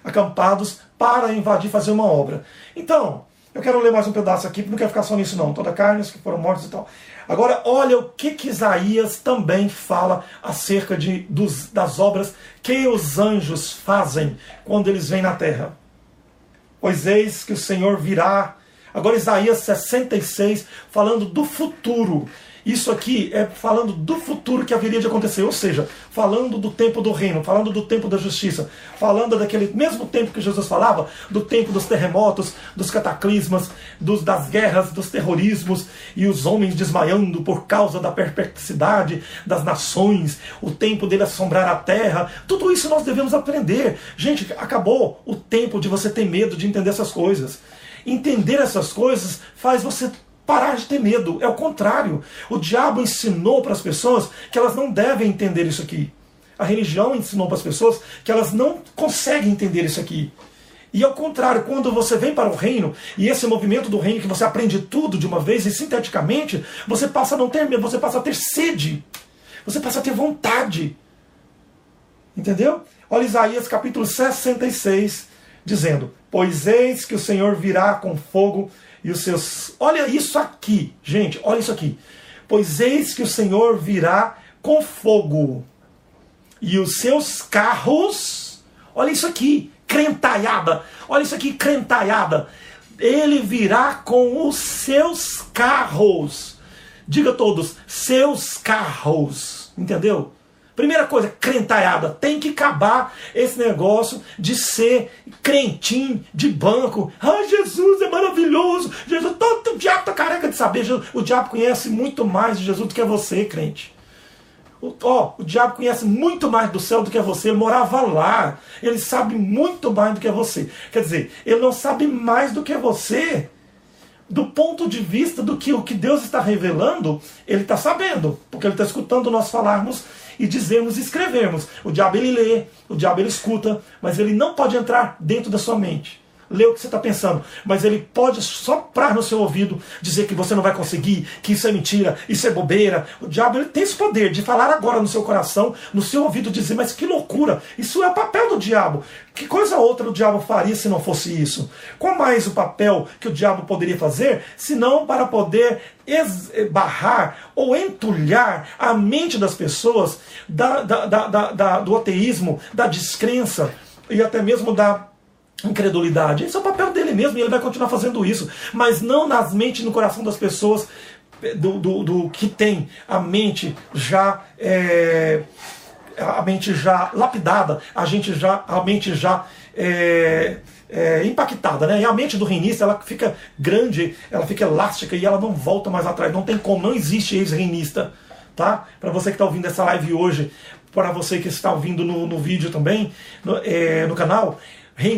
Acampados para invadir, fazer uma obra. Então, eu quero ler mais um pedaço aqui, porque não quero ficar só nisso não. Toda carne, os que foram mortos e tal. Agora, olha o que, que Isaías também fala acerca de, dos, das obras que os anjos fazem quando eles vêm na terra. Pois eis que o Senhor virá Agora, Isaías 66, falando do futuro. Isso aqui é falando do futuro que haveria de acontecer, ou seja, falando do tempo do reino, falando do tempo da justiça, falando daquele mesmo tempo que Jesus falava, do tempo dos terremotos, dos cataclismas, dos, das guerras, dos terrorismos e os homens desmaiando por causa da perplexidade das nações, o tempo dele assombrar a terra. Tudo isso nós devemos aprender. Gente, acabou o tempo de você ter medo de entender essas coisas. Entender essas coisas faz você parar de ter medo. É o contrário. O diabo ensinou para as pessoas que elas não devem entender isso aqui. A religião ensinou para as pessoas que elas não conseguem entender isso aqui. E ao contrário, quando você vem para o reino, e esse movimento do reino que você aprende tudo de uma vez e sinteticamente, você passa a não ter medo, você passa a ter sede. Você passa a ter vontade. Entendeu? Olha Isaías capítulo 66, dizendo: Pois eis que o Senhor virá com fogo e os seus. Olha isso aqui, gente, olha isso aqui. Pois eis que o Senhor virá com fogo e os seus carros. Olha isso aqui, crentaiada. Olha isso aqui, crentaiada. Ele virá com os seus carros. diga todos, seus carros. Entendeu? Primeira coisa, crentaiada, tem que acabar esse negócio de ser crentinho de banco. Ah, Jesus é maravilhoso. Jesus, todo o diabo tá careca de saber. O diabo conhece muito mais de Jesus do que você, crente. O, ó, o diabo conhece muito mais do céu do que você, ele morava lá. Ele sabe muito mais do que você. Quer dizer, ele não sabe mais do que você. Do ponto de vista do que o que Deus está revelando, ele está sabendo, porque ele está escutando nós falarmos e dizermos e escrevermos. O diabo ele lê, o diabo ele escuta, mas ele não pode entrar dentro da sua mente ler o que você está pensando, mas ele pode soprar no seu ouvido, dizer que você não vai conseguir, que isso é mentira, isso é bobeira. O diabo ele tem esse poder de falar agora no seu coração, no seu ouvido, dizer, mas que loucura, isso é o papel do diabo. Que coisa outra o diabo faria se não fosse isso? Qual mais o papel que o diabo poderia fazer, se não para poder esbarrar ou entulhar a mente das pessoas da, da, da, da, do ateísmo, da descrença e até mesmo da incredulidade. Esse é o papel dele mesmo e ele vai continuar fazendo isso, mas não nas mentes e no coração das pessoas eh, do, do, do que tem a mente já é, a mente já lapidada, a gente já a mente já é, é, impactada, né? E a mente do reinista ela fica grande, ela fica elástica e ela não volta mais atrás. Não tem como, não existe ex-reinista, tá? Para você que está ouvindo essa live hoje, para você que está ouvindo no, no vídeo também, no, é, no canal,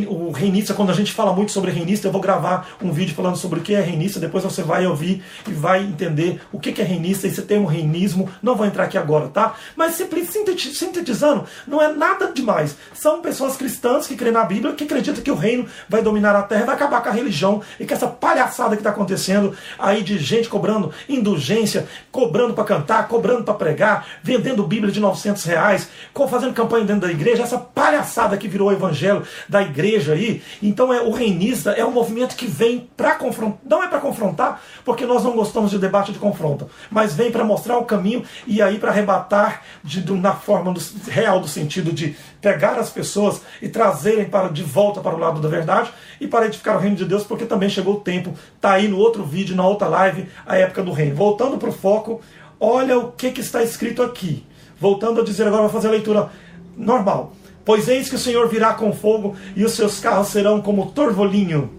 o reinista, quando a gente fala muito sobre reinista, eu vou gravar um vídeo falando sobre o que é reinista, depois você vai ouvir e vai entender o que é reinista, esse termo reinismo, não vou entrar aqui agora, tá? Mas sintetizando, não é nada demais. São pessoas cristãs que creem na Bíblia, que acreditam que o reino vai dominar a terra, vai acabar com a religião e com essa palhaçada que está acontecendo aí de gente cobrando indulgência, cobrando para cantar, cobrando para pregar, vendendo Bíblia de 900 reais, fazendo campanha dentro da igreja, essa palhaçada que virou o evangelho da igreja igreja aí. Então é o reinista é um movimento que vem para confrontar, não é para confrontar, porque nós não gostamos de debate de confronto, mas vem para mostrar o caminho e aí para arrebatar de, de, na forma do, real do sentido de pegar as pessoas e trazerem para de volta para o lado da verdade e para edificar o reino de Deus, porque também chegou o tempo. Tá aí no outro vídeo, na outra live, a época do reino. Voltando para o foco, olha o que, que está escrito aqui. Voltando a dizer agora, vou fazer a leitura normal. Pois eis que o Senhor virá com fogo e os seus carros serão como torvolinho.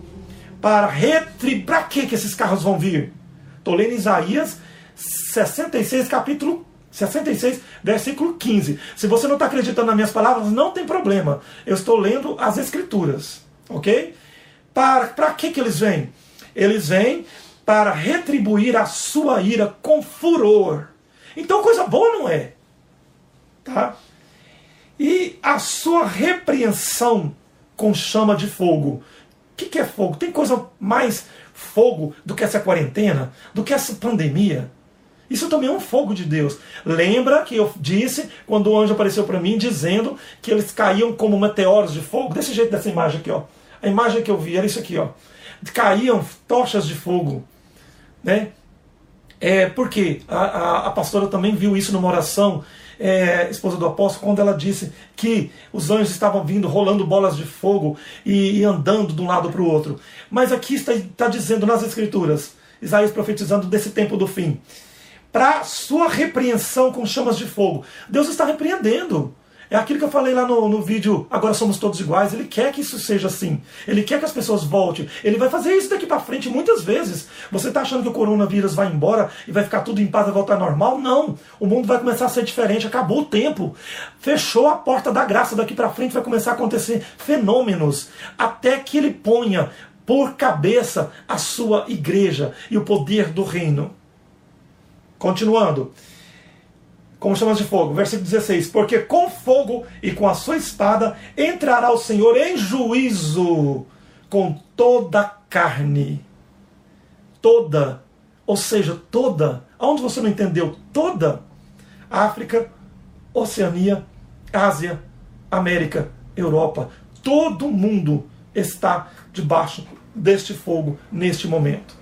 Para retribuir. Para que, esses carros vão vir? Estou lendo Isaías 66, capítulo 66, versículo 15. Se você não está acreditando nas minhas palavras, não tem problema. Eu estou lendo as Escrituras. Ok? Para, para que, que eles vêm? Eles vêm para retribuir a sua ira com furor. Então, coisa boa não é. Tá? E a sua repreensão com chama de fogo. O que, que é fogo? Tem coisa mais fogo do que essa quarentena, do que essa pandemia? Isso também é um fogo de Deus. Lembra que eu disse quando o anjo apareceu para mim dizendo que eles caíam como meteoros de fogo? Desse jeito, dessa imagem aqui, ó. A imagem que eu vi era isso aqui, ó. Caíam tochas de fogo, né? É porque a, a, a pastora também viu isso numa oração é, esposa do apóstolo, quando ela disse que os anjos estavam vindo rolando bolas de fogo e, e andando de um lado para o outro. Mas aqui está, está dizendo nas Escrituras, Isaías profetizando desse tempo do fim, para sua repreensão com chamas de fogo. Deus está repreendendo. É aquilo que eu falei lá no, no vídeo, agora somos todos iguais. Ele quer que isso seja assim. Ele quer que as pessoas voltem. Ele vai fazer isso daqui para frente muitas vezes. Você está achando que o coronavírus vai embora e vai ficar tudo em paz e voltar normal? Não. O mundo vai começar a ser diferente. Acabou o tempo. Fechou a porta da graça. Daqui para frente vai começar a acontecer fenômenos até que ele ponha por cabeça a sua igreja e o poder do reino. Continuando como chamas de fogo. Versículo 16: Porque com fogo e com a sua espada entrará o Senhor em juízo com toda a carne. Toda, ou seja, toda. Aonde você não entendeu? Toda. África, Oceania, Ásia, América, Europa. Todo mundo está debaixo deste fogo neste momento.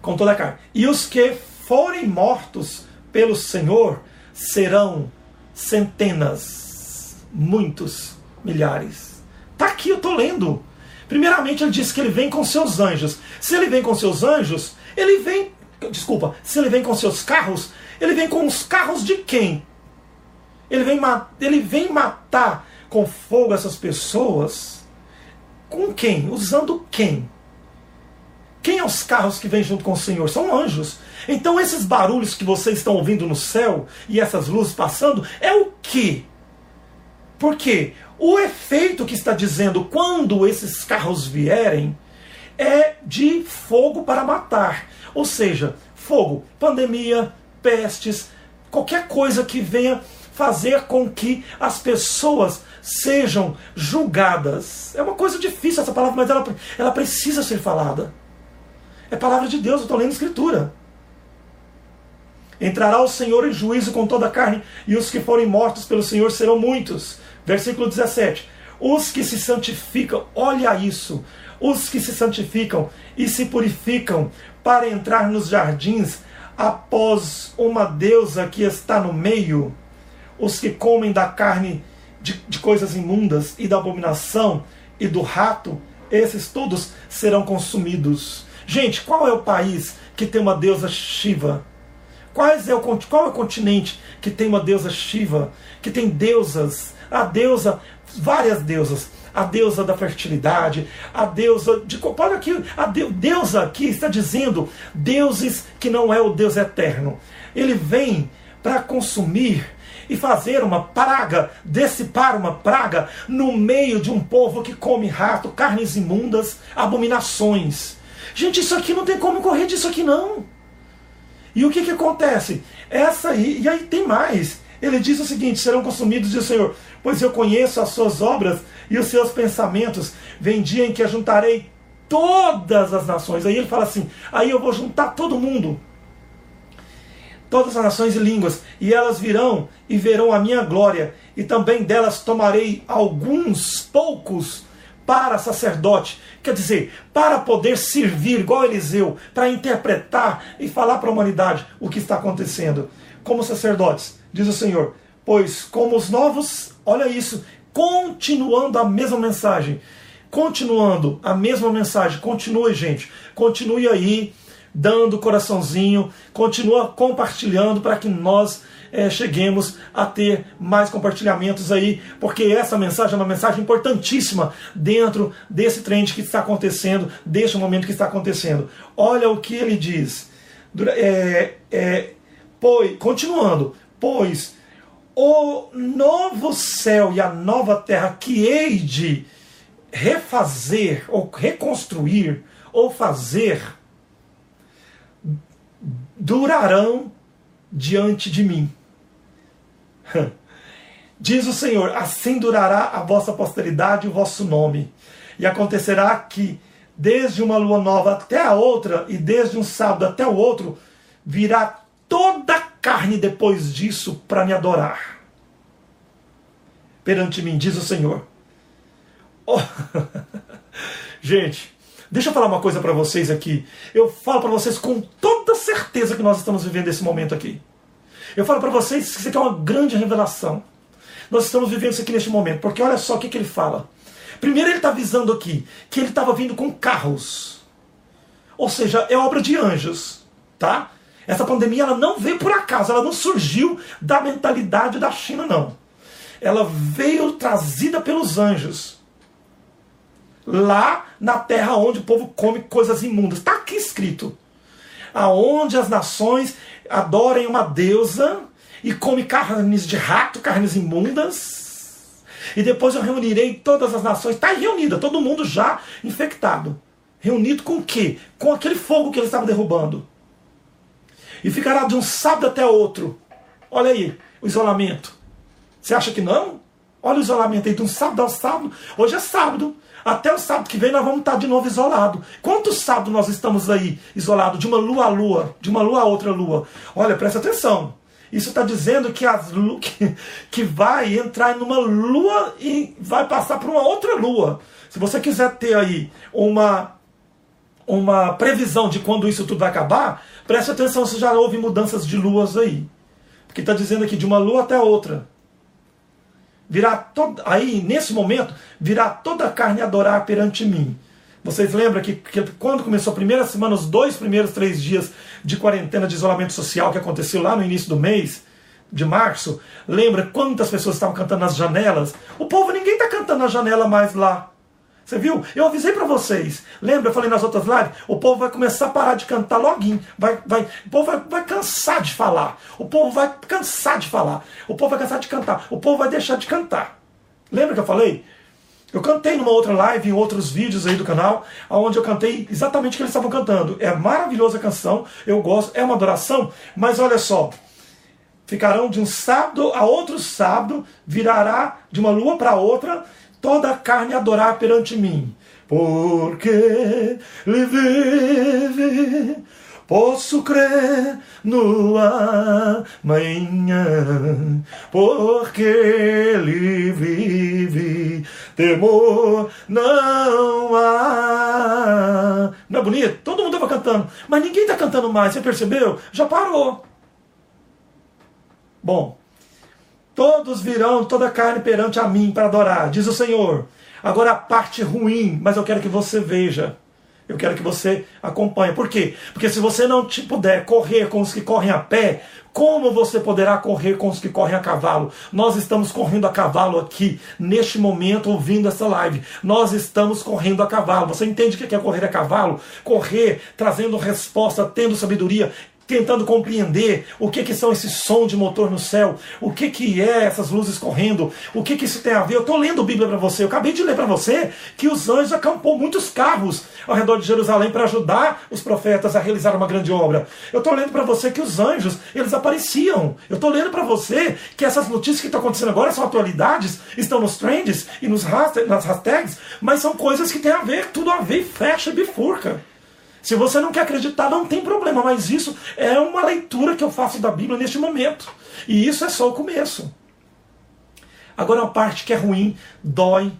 Com toda a carne. E os que forem mortos pelo Senhor serão centenas, muitos, milhares. Está aqui, eu estou lendo. Primeiramente, ele diz que ele vem com seus anjos. Se ele vem com seus anjos, ele vem desculpa, se ele vem com seus carros, ele vem com os carros de quem? Ele vem, ele vem matar com fogo essas pessoas. Com quem? Usando quem? Quem é os carros que vêm junto com o Senhor? São anjos. Então esses barulhos que vocês estão ouvindo no céu e essas luzes passando é o que? Porque o efeito que está dizendo quando esses carros vierem é de fogo para matar. Ou seja, fogo, pandemia, pestes, qualquer coisa que venha fazer com que as pessoas sejam julgadas. É uma coisa difícil essa palavra, mas ela, ela precisa ser falada. É palavra de Deus, eu estou lendo Escritura. Entrará o Senhor em juízo com toda a carne, e os que forem mortos pelo Senhor serão muitos. Versículo 17. Os que se santificam, olha isso, os que se santificam e se purificam para entrar nos jardins após uma deusa que está no meio, os que comem da carne de, de coisas imundas e da abominação e do rato, esses todos serão consumidos. Gente, qual é o país que tem uma deusa Shiva? Quais é o, qual é o continente que tem uma deusa Shiva? Que tem deusas, a deusa, várias deusas. A deusa da fertilidade, a deusa de. Olha aqui, a deusa aqui está dizendo deuses que não é o Deus eterno. Ele vem para consumir e fazer uma praga, dissipar uma praga no meio de um povo que come rato, carnes imundas, abominações. Gente, isso aqui não tem como correr disso aqui não. E o que, que acontece? Essa aí, e aí tem mais. Ele diz o seguinte: serão consumidos, diz o Senhor, pois eu conheço as suas obras e os seus pensamentos. Vem dia em que ajuntarei todas as nações. Aí ele fala assim: aí eu vou juntar todo mundo todas as nações e línguas, e elas virão e verão a minha glória, e também delas tomarei alguns poucos para sacerdote, quer dizer, para poder servir, igual Eliseu, para interpretar e falar para a humanidade o que está acontecendo. Como sacerdotes, diz o Senhor, pois como os novos, olha isso, continuando a mesma mensagem, continuando a mesma mensagem, continue, gente, continue aí dando coraçãozinho, continua compartilhando para que nós é, cheguemos a ter mais compartilhamentos aí, porque essa mensagem é uma mensagem importantíssima dentro desse trend que está acontecendo, deste momento que está acontecendo. Olha o que ele diz. É, é, pois, continuando, pois o novo céu e a nova terra que hei de refazer, ou reconstruir, ou fazer, durarão diante de mim. [laughs] Diz o Senhor: assim durará a vossa posteridade e o vosso nome. E acontecerá que, desde uma lua nova até a outra, e desde um sábado até o outro, virá toda a carne depois disso para me adorar. Perante mim, diz o Senhor. Oh. [laughs] Gente, Deixa eu falar uma coisa para vocês aqui. Eu falo para vocês com toda certeza que nós estamos vivendo esse momento aqui. Eu falo para vocês que isso aqui é uma grande revelação. Nós estamos vivendo isso aqui neste momento, porque olha só o que, que ele fala. Primeiro, ele está avisando aqui que ele estava vindo com carros. Ou seja, é obra de anjos. Tá? Essa pandemia ela não veio por acaso, ela não surgiu da mentalidade da China, não. Ela veio trazida pelos anjos lá na terra onde o povo come coisas imundas. Está aqui escrito. Aonde as nações adorem uma deusa e come carnes de rato, carnes imundas. E depois eu reunirei todas as nações. Está reunida, todo mundo já infectado. Reunido com o quê? Com aquele fogo que eles estavam derrubando. E ficará de um sábado até outro. Olha aí, o isolamento. Você acha que não? Olha o isolamento aí, de um sábado ao sábado. Hoje é sábado. Até o sábado que vem nós vamos estar de novo isolados. Quantos sábados nós estamos aí isolados? De uma lua a lua, de uma lua a outra lua. Olha, presta atenção. Isso está dizendo que, as, [laughs] que, que vai entrar numa lua e vai passar por uma outra lua. Se você quiser ter aí uma, uma previsão de quando isso tudo vai acabar, preste atenção se já houve mudanças de luas aí. Porque está dizendo aqui de uma lua até outra virá todo, aí nesse momento virá toda a carne adorar perante mim. Vocês lembram que, que, quando começou a primeira semana, os dois primeiros três dias de quarentena de isolamento social que aconteceu lá no início do mês de março, lembra quantas pessoas estavam cantando nas janelas? O povo, ninguém está cantando na janela mais lá. Você viu? Eu avisei para vocês. Lembra? Eu falei nas outras lives. O povo vai começar a parar de cantar login. Vai, vai, o povo vai, vai cansar de falar. O povo vai cansar de falar. O povo vai cansar de cantar. O povo vai deixar de cantar. Lembra que eu falei? Eu cantei numa outra live, em outros vídeos aí do canal, onde eu cantei exatamente o que eles estavam cantando. É maravilhosa a canção, eu gosto, é uma adoração, mas olha só. Ficarão de um sábado a outro sábado, virará de uma lua para outra, toda a carne adorar perante mim. Porque ele vive, posso crer no amanhã, porque ele vive, temor não há. Não é bonito? Todo mundo estava cantando, mas ninguém está cantando mais, você percebeu? Já parou. Bom, todos virão toda carne perante a mim para adorar, diz o Senhor. Agora a parte ruim, mas eu quero que você veja. Eu quero que você acompanhe. Por quê? Porque se você não te puder correr com os que correm a pé, como você poderá correr com os que correm a cavalo? Nós estamos correndo a cavalo aqui, neste momento, ouvindo essa live. Nós estamos correndo a cavalo. Você entende o que é correr a cavalo? Correr, trazendo resposta, tendo sabedoria tentando compreender o que, que são esses sons de motor no céu, o que, que é essas luzes correndo, o que, que isso tem a ver. Eu estou lendo a Bíblia para você, eu acabei de ler para você que os anjos acampou muitos carros ao redor de Jerusalém para ajudar os profetas a realizar uma grande obra. Eu estou lendo para você que os anjos, eles apareciam. Eu estou lendo para você que essas notícias que estão acontecendo agora são atualidades, estão nos trends e nos nas hashtags, mas são coisas que têm a ver, tudo a ver, fecha e bifurca. Se você não quer acreditar, não tem problema, mas isso é uma leitura que eu faço da Bíblia neste momento. E isso é só o começo. Agora, uma parte que é ruim, dói,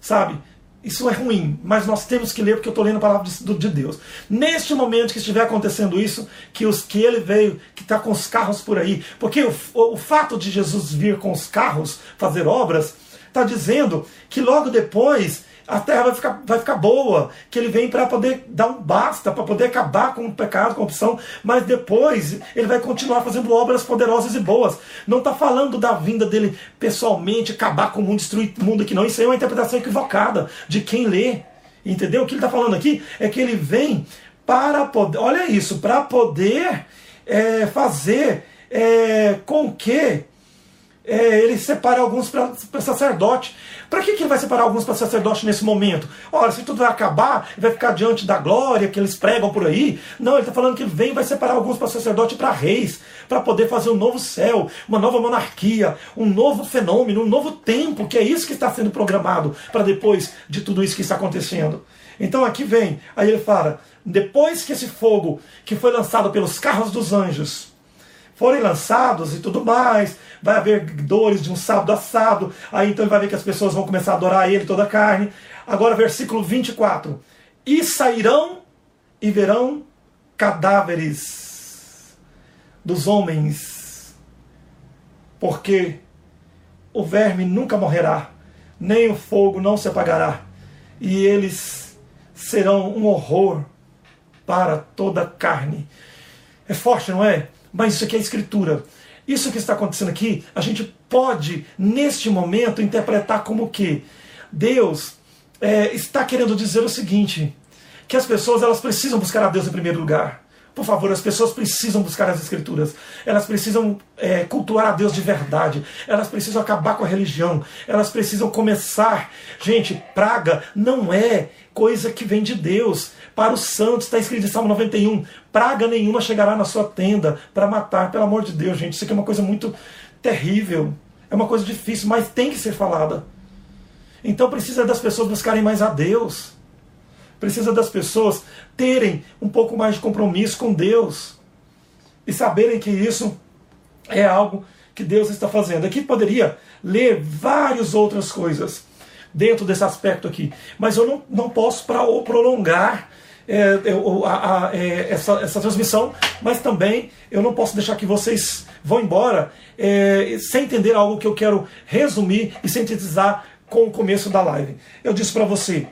sabe? Isso é ruim, mas nós temos que ler porque eu estou lendo a palavra de, de, Deus. Neste momento que estiver acontecendo isso, que os que ele veio, que está com os carros por aí, porque o, o fato de Jesus vir com os carros fazer obras, está dizendo que logo depois a terra vai ficar, vai ficar boa, que ele vem para poder dar um basta, para poder acabar com o pecado, com a opção, mas depois ele vai continuar fazendo obras poderosas e boas. Não está falando da vinda dele pessoalmente, acabar com o mundo, destruir o mundo aqui, não. Isso aí é uma interpretação equivocada de quem lê. Entendeu? O que ele está falando aqui é que ele vem para poder, olha isso, para poder é, fazer é, com que é, ele separe alguns para sacerdote. Para que, que ele vai separar alguns para sacerdote nesse momento? Ora, se tudo vai acabar, vai ficar diante da glória que eles pregam por aí. Não, ele está falando que vem vai separar alguns para sacerdote e para reis, para poder fazer um novo céu, uma nova monarquia, um novo fenômeno, um novo tempo, que é isso que está sendo programado para depois de tudo isso que está acontecendo. Então aqui vem, aí ele fala: depois que esse fogo que foi lançado pelos carros dos anjos forem lançados e tudo mais, vai haver dores de um sábado assado, aí então ele vai ver que as pessoas vão começar a adorar ele, toda a carne. Agora, versículo 24: E sairão e verão cadáveres dos homens, porque o verme nunca morrerá, nem o fogo não se apagará, e eles serão um horror para toda a carne. É forte, não é? Mas isso aqui é escritura. Isso que está acontecendo aqui, a gente pode, neste momento, interpretar como que Deus é, está querendo dizer o seguinte: que as pessoas elas precisam buscar a Deus em primeiro lugar. Por favor, as pessoas precisam buscar as Escrituras, elas precisam é, cultuar a Deus de verdade, elas precisam acabar com a religião, elas precisam começar. Gente, praga não é coisa que vem de Deus. Para os santos, está escrito em Salmo 91: praga nenhuma chegará na sua tenda para matar, pelo amor de Deus, gente. Isso aqui é uma coisa muito terrível, é uma coisa difícil, mas tem que ser falada. Então precisa das pessoas buscarem mais a Deus. Precisa das pessoas terem um pouco mais de compromisso com Deus e saberem que isso é algo que Deus está fazendo. Aqui poderia ler várias outras coisas dentro desse aspecto aqui, mas eu não, não posso pra, prolongar é, a, a, é, essa, essa transmissão, mas também eu não posso deixar que vocês vão embora é, sem entender algo que eu quero resumir e sintetizar com o começo da live. Eu disse para você,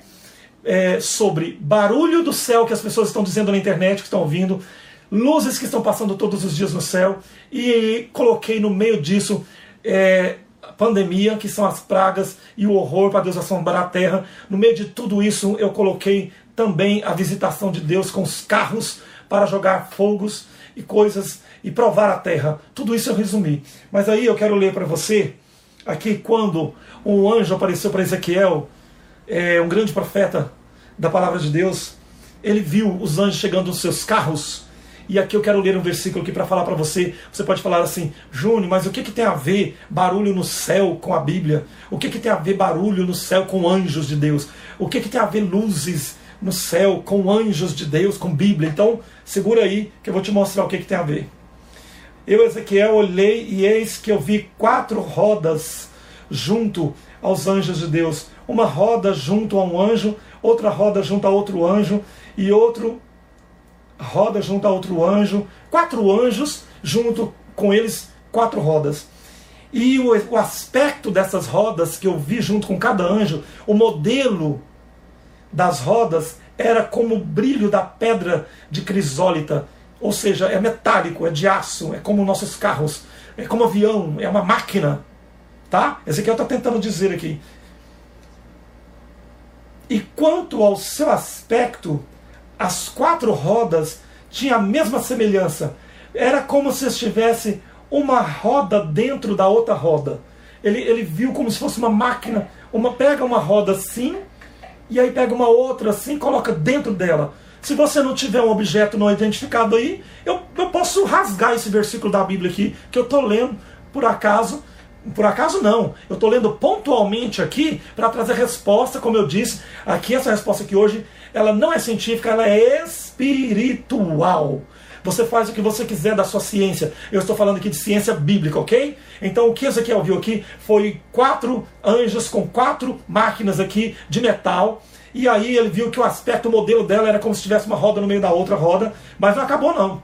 é, sobre barulho do céu que as pessoas estão dizendo na internet, que estão ouvindo, luzes que estão passando todos os dias no céu, e coloquei no meio disso é, pandemia, que são as pragas e o horror para Deus assombrar a terra. No meio de tudo isso, eu coloquei também a visitação de Deus com os carros para jogar fogos e coisas e provar a terra. Tudo isso eu resumi. Mas aí eu quero ler para você aqui quando um anjo apareceu para Ezequiel, é, um grande profeta da palavra de Deus, ele viu os anjos chegando nos seus carros e aqui eu quero ler um versículo aqui para falar para você. Você pode falar assim, Júnior, mas o que, que tem a ver barulho no céu com a Bíblia? O que, que tem a ver barulho no céu com anjos de Deus? O que, que tem a ver luzes no céu com anjos de Deus, com Bíblia? Então, segura aí que eu vou te mostrar o que, que tem a ver. Eu, Ezequiel, olhei e eis que eu vi quatro rodas junto aos anjos de Deus. Uma roda junto a um anjo, outra roda junto a outro anjo e outro roda junto a outro anjo, quatro anjos junto com eles, quatro rodas. E o, o, aspecto dessas rodas que eu vi junto com cada anjo, o modelo das rodas era como o brilho da pedra de crisólita, ou seja, é metálico, é de aço, é como nossos carros, é como avião, é uma máquina. Tá? Ezequiel está tentando dizer aqui. E quanto ao seu aspecto, as quatro rodas tinham a mesma semelhança. Era como se estivesse uma roda dentro da outra roda. Ele, ele viu como se fosse uma máquina. Uma pega uma roda assim e aí pega uma outra assim, coloca dentro dela. Se você não tiver um objeto não identificado aí, eu, eu posso rasgar esse versículo da Bíblia aqui que eu estou lendo por acaso por acaso não. Eu estou lendo pontualmente aqui para trazer resposta, como eu disse. Aqui essa resposta aqui hoje, ela não é científica, ela é espiritual. Você faz o que você quiser da sua ciência. Eu estou falando aqui de ciência bíblica, ok? Então o que Ezequiel viu aqui foi quatro anjos com quatro máquinas aqui de metal. E aí ele viu que o aspecto, o modelo dela era como se tivesse uma roda no meio da outra roda, mas não acabou não.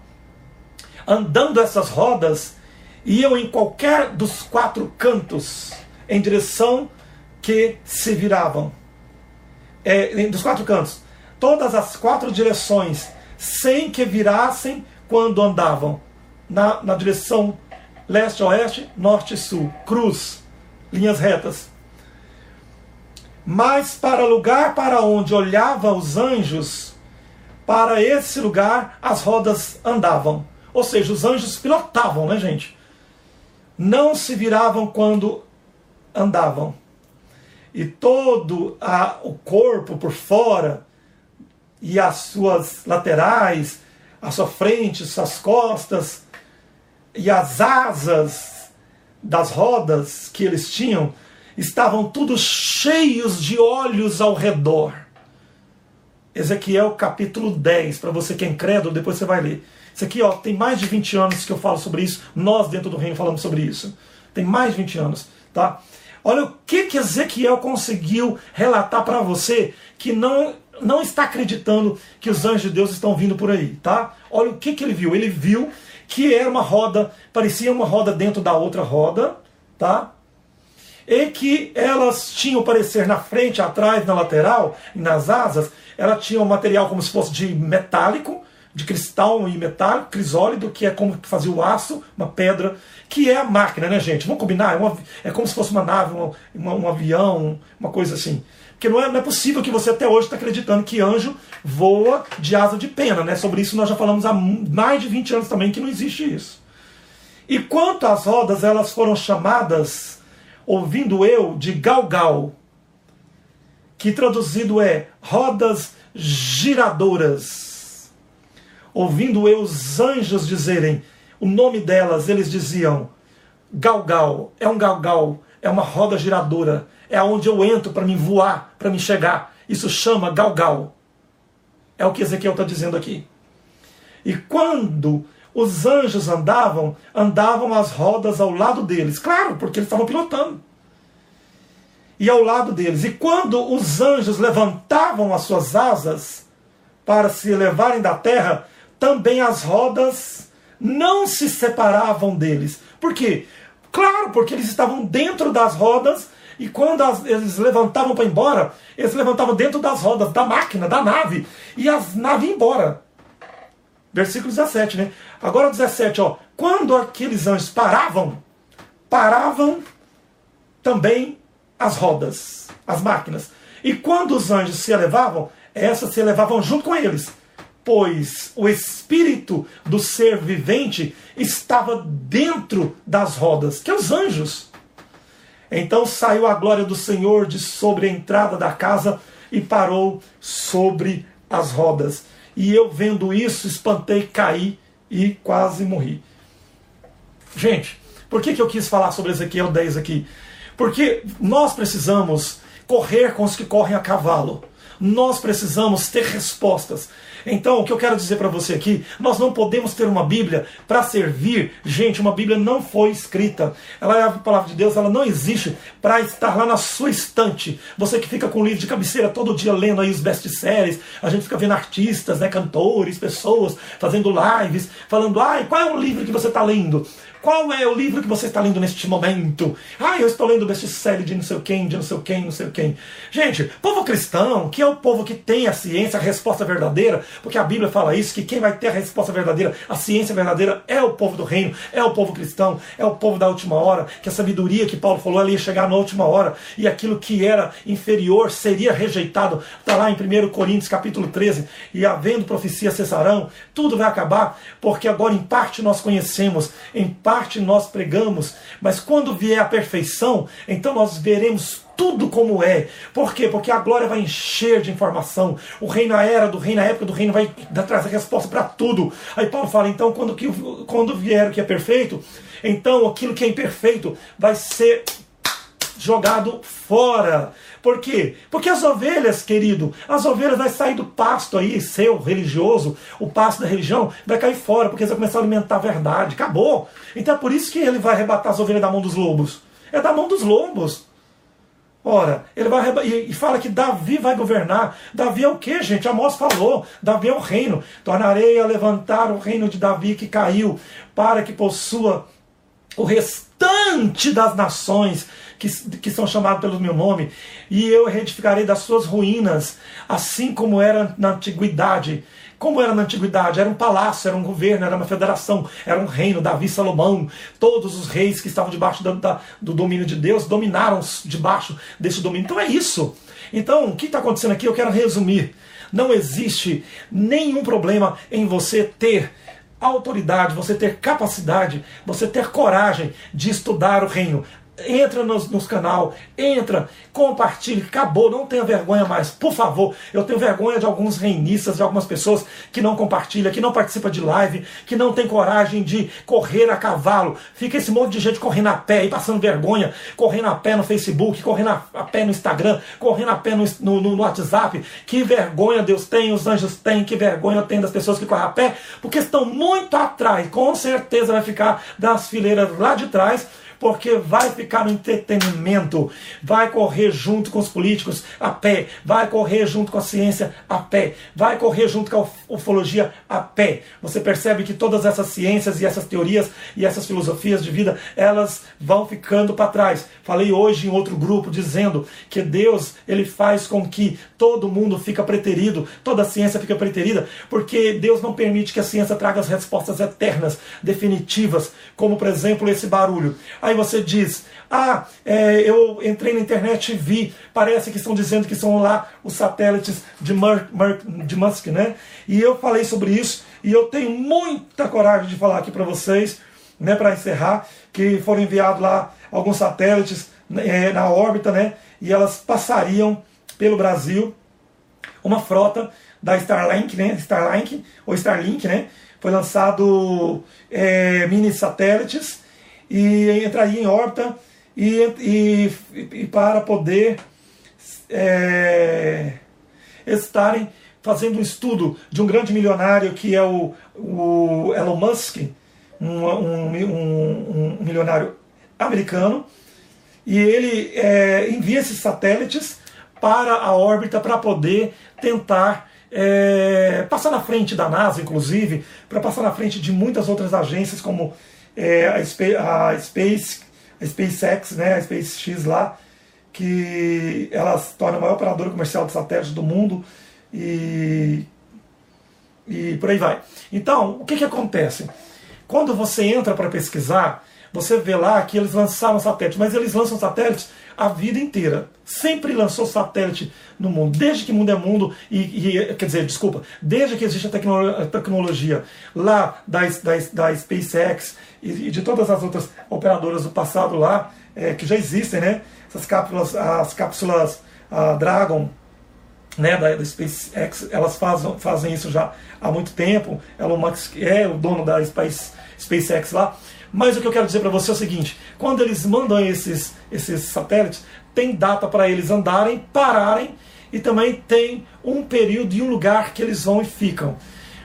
Andando essas rodas, iam em qualquer dos quatro cantos em direção que se viravam. É, dos quatro cantos. Todas as quatro direções, sem que virassem quando andavam. Na, na direção leste-oeste, norte-sul. Cruz, linhas retas. Mas para lugar para onde olhavam os anjos, para esse lugar as rodas andavam. Ou seja, os anjos pilotavam, né, gente? Não se viravam quando andavam. E todo a, o corpo por fora e as suas laterais, a sua frente, suas costas e as asas das rodas que eles tinham estavam todos cheios de olhos ao redor. Ezequiel capítulo 10, para você que é incrédulo, depois você vai ler. Isso aqui ó, tem mais de 20 anos que eu falo sobre isso. Nós, dentro do reino, falamos sobre isso. Tem mais de 20 anos. Tá? Olha o que, que Ezequiel conseguiu relatar para você que não, não está acreditando que os anjos de Deus estão vindo por aí. Tá? Olha o que, que ele viu. Ele viu que era uma roda, parecia uma roda dentro da outra roda. Tá? e que elas tinham parecer na frente, atrás, na lateral e nas asas, ela tinha um material como se fosse de metálico, de cristal e metálico, crisólido, que é como fazia o aço, uma pedra, que é a máquina, né, gente? Vamos combinar? É, uma, é como se fosse uma nave, uma, uma, um avião, uma coisa assim. Porque não é, não é possível que você até hoje está acreditando que anjo voa de asa de pena, né? Sobre isso nós já falamos há mais de 20 anos também que não existe isso. E quanto às rodas, elas foram chamadas, ouvindo eu, de galgal, que traduzido é rodas giradoras ouvindo eu os anjos dizerem o nome delas, eles diziam: Galgal, é um galgal, é uma roda giradora, é aonde eu entro para me voar, para me chegar. Isso chama galgal. É o que Ezequiel está dizendo aqui. E quando os anjos andavam, andavam as rodas ao lado deles. Claro, porque eles estavam pilotando. E ao lado deles. E quando os anjos levantavam as suas asas para se elevarem da terra, também as rodas não se separavam deles. Por quê? Claro, porque eles estavam dentro das rodas E quando as, eles levantavam para ir embora, eles levantavam dentro das rodas da máquina, da nave, e as naves iam embora. Versículo 17, né? Agora o 17, ó. Quando aqueles anjos paravam, paravam também as rodas, as máquinas. E quando os anjos se elevavam, essas se elevavam junto com eles, pois o espírito do ser vivente estava dentro das rodas, que é os anjos. Então saiu a glória do Senhor de sobre a entrada da casa e parou sobre as rodas. E eu vendo isso, espantei, caí e quase morri. Gente, por que, que eu quis falar sobre Ezequiel 10 aqui? Porque nós precisamos correr com os que correm a cavalo. Nós precisamos ter respostas. Então, o que eu quero dizer para você aqui, nós não podemos ter uma Bíblia para servir. Gente, uma Bíblia não foi escrita. Ela é a palavra de Deus, ela não existe para estar lá na sua estante. Você que fica com o livro de cabeceira todo dia lendo aí os best-sellers, a gente fica vendo artistas, né, cantores, pessoas fazendo lives, falando: "Ai, qual é o livro que você está lendo?" Qual é o livro que você está lendo neste momento? Ah, eu estou lendo best-seller de não sei quem, de não sei quem, não sei quem. Gente, povo cristão, que é o povo que tem a ciência, a resposta verdadeira, porque a Bíblia fala isso, que quem vai ter a resposta verdadeira, a ciência verdadeira, é o povo do reino, é o povo cristão, é o povo da última hora, que a sabedoria que Paulo falou, ela ia chegar na última hora, e aquilo que era inferior seria rejeitado. Está lá em 1 Coríntios capítulo 13, e havendo profecia cessarão, tudo vai acabar, porque agora em parte nós conhecemos, em parte nós pregamos, mas quando vier a perfeição, então nós veremos tudo como é. Por quê? Porque a glória vai encher de informação. O reino na era do reino, na época do reino, vai trazer resposta para tudo. Aí Paulo fala, então, quando, que, quando vier o que é perfeito, então aquilo que é imperfeito vai ser jogado fora. Por quê? Porque as ovelhas, querido, as ovelhas vai sair do pasto aí, seu, religioso, o pasto da religião, vai cair fora, porque eles vão começar a alimentar a verdade. Acabou. Então é por isso que ele vai arrebatar as ovelhas da mão dos lobos. É da mão dos lobos. Ora, ele vai e fala que Davi vai governar. Davi é o que, gente? Amós falou. Davi é o reino. Tornarei a levantar o reino de Davi que caiu, para que possua o restante das nações que, que são chamados pelo meu nome, e eu reedificarei das suas ruínas, assim como era na antiguidade. Como era na antiguidade? Era um palácio, era um governo, era uma federação, era um reino, Davi Salomão. Todos os reis que estavam debaixo da, do domínio de Deus dominaram debaixo desse domínio. Então é isso. Então, o que está acontecendo aqui? Eu quero resumir. Não existe nenhum problema em você ter autoridade, você ter capacidade, você ter coragem de estudar o reino entra nos, nos canal, entra, compartilhe, acabou, não tenha vergonha mais, por favor. Eu tenho vergonha de alguns reinistas, de algumas pessoas que não compartilham, que não participam de live, que não tem coragem de correr a cavalo. Fica esse monte de gente correndo a pé e passando vergonha, correndo a pé no Facebook, correndo a pé no Instagram, correndo a pé no, no, no WhatsApp. Que vergonha Deus tem, os anjos têm, que vergonha tem das pessoas que correm a pé, porque estão muito atrás, com certeza vai ficar das fileiras lá de trás porque vai ficar no entretenimento, vai correr junto com os políticos a pé, vai correr junto com a ciência a pé, vai correr junto com a ufologia a pé. Você percebe que todas essas ciências e essas teorias e essas filosofias de vida, elas vão ficando para trás. Falei hoje em outro grupo dizendo que Deus, ele faz com que todo mundo fica preterido, toda a ciência fica preterida, porque Deus não permite que a ciência traga as respostas eternas, definitivas, como por exemplo esse barulho. Aí você diz: Ah, é, eu entrei na internet e vi, parece que estão dizendo que são lá os satélites de, de Musk, né? E eu falei sobre isso e eu tenho muita coragem de falar aqui para vocês, né, para encerrar, que foram enviados lá alguns satélites é, na órbita, né? E elas passariam pelo Brasil uma frota da Starlink, né? Starlink ou Starlink, né? Foi lançado é, mini satélites e entraria em órbita e, e, e para poder é, estarem fazendo um estudo de um grande milionário que é o, o Elon Musk, um, um, um, um milionário americano, e ele é, envia esses satélites para a órbita para poder tentar é, passar na frente da NASA, inclusive, para passar na frente de muitas outras agências como é, a, a, Space, a SpaceX, né, a SpaceX lá, que ela se torna a maior operadora comercial de satélites do mundo e, e por aí vai. Então, o que, que acontece? Quando você entra para pesquisar, você vê lá que eles lançaram satélites, mas eles lançam satélites a vida inteira. Sempre lançou satélite no mundo, desde que mundo é mundo, e, e quer dizer, desculpa, desde que existe a, tecno a tecnologia lá da, da, da SpaceX e, e, de todas as outras operadoras do passado lá, é, que já existem, né? Essas cápsulas, as cápsulas a Dragon, né, da, da SpaceX, elas fazem, fazem isso já há muito tempo. Elon Musk é o dono da Space, SpaceX lá. Mas o que eu quero dizer para você é o seguinte: quando eles mandam esses, esses satélites, tem data para eles andarem, pararem e também tem um período e um lugar que eles vão e ficam.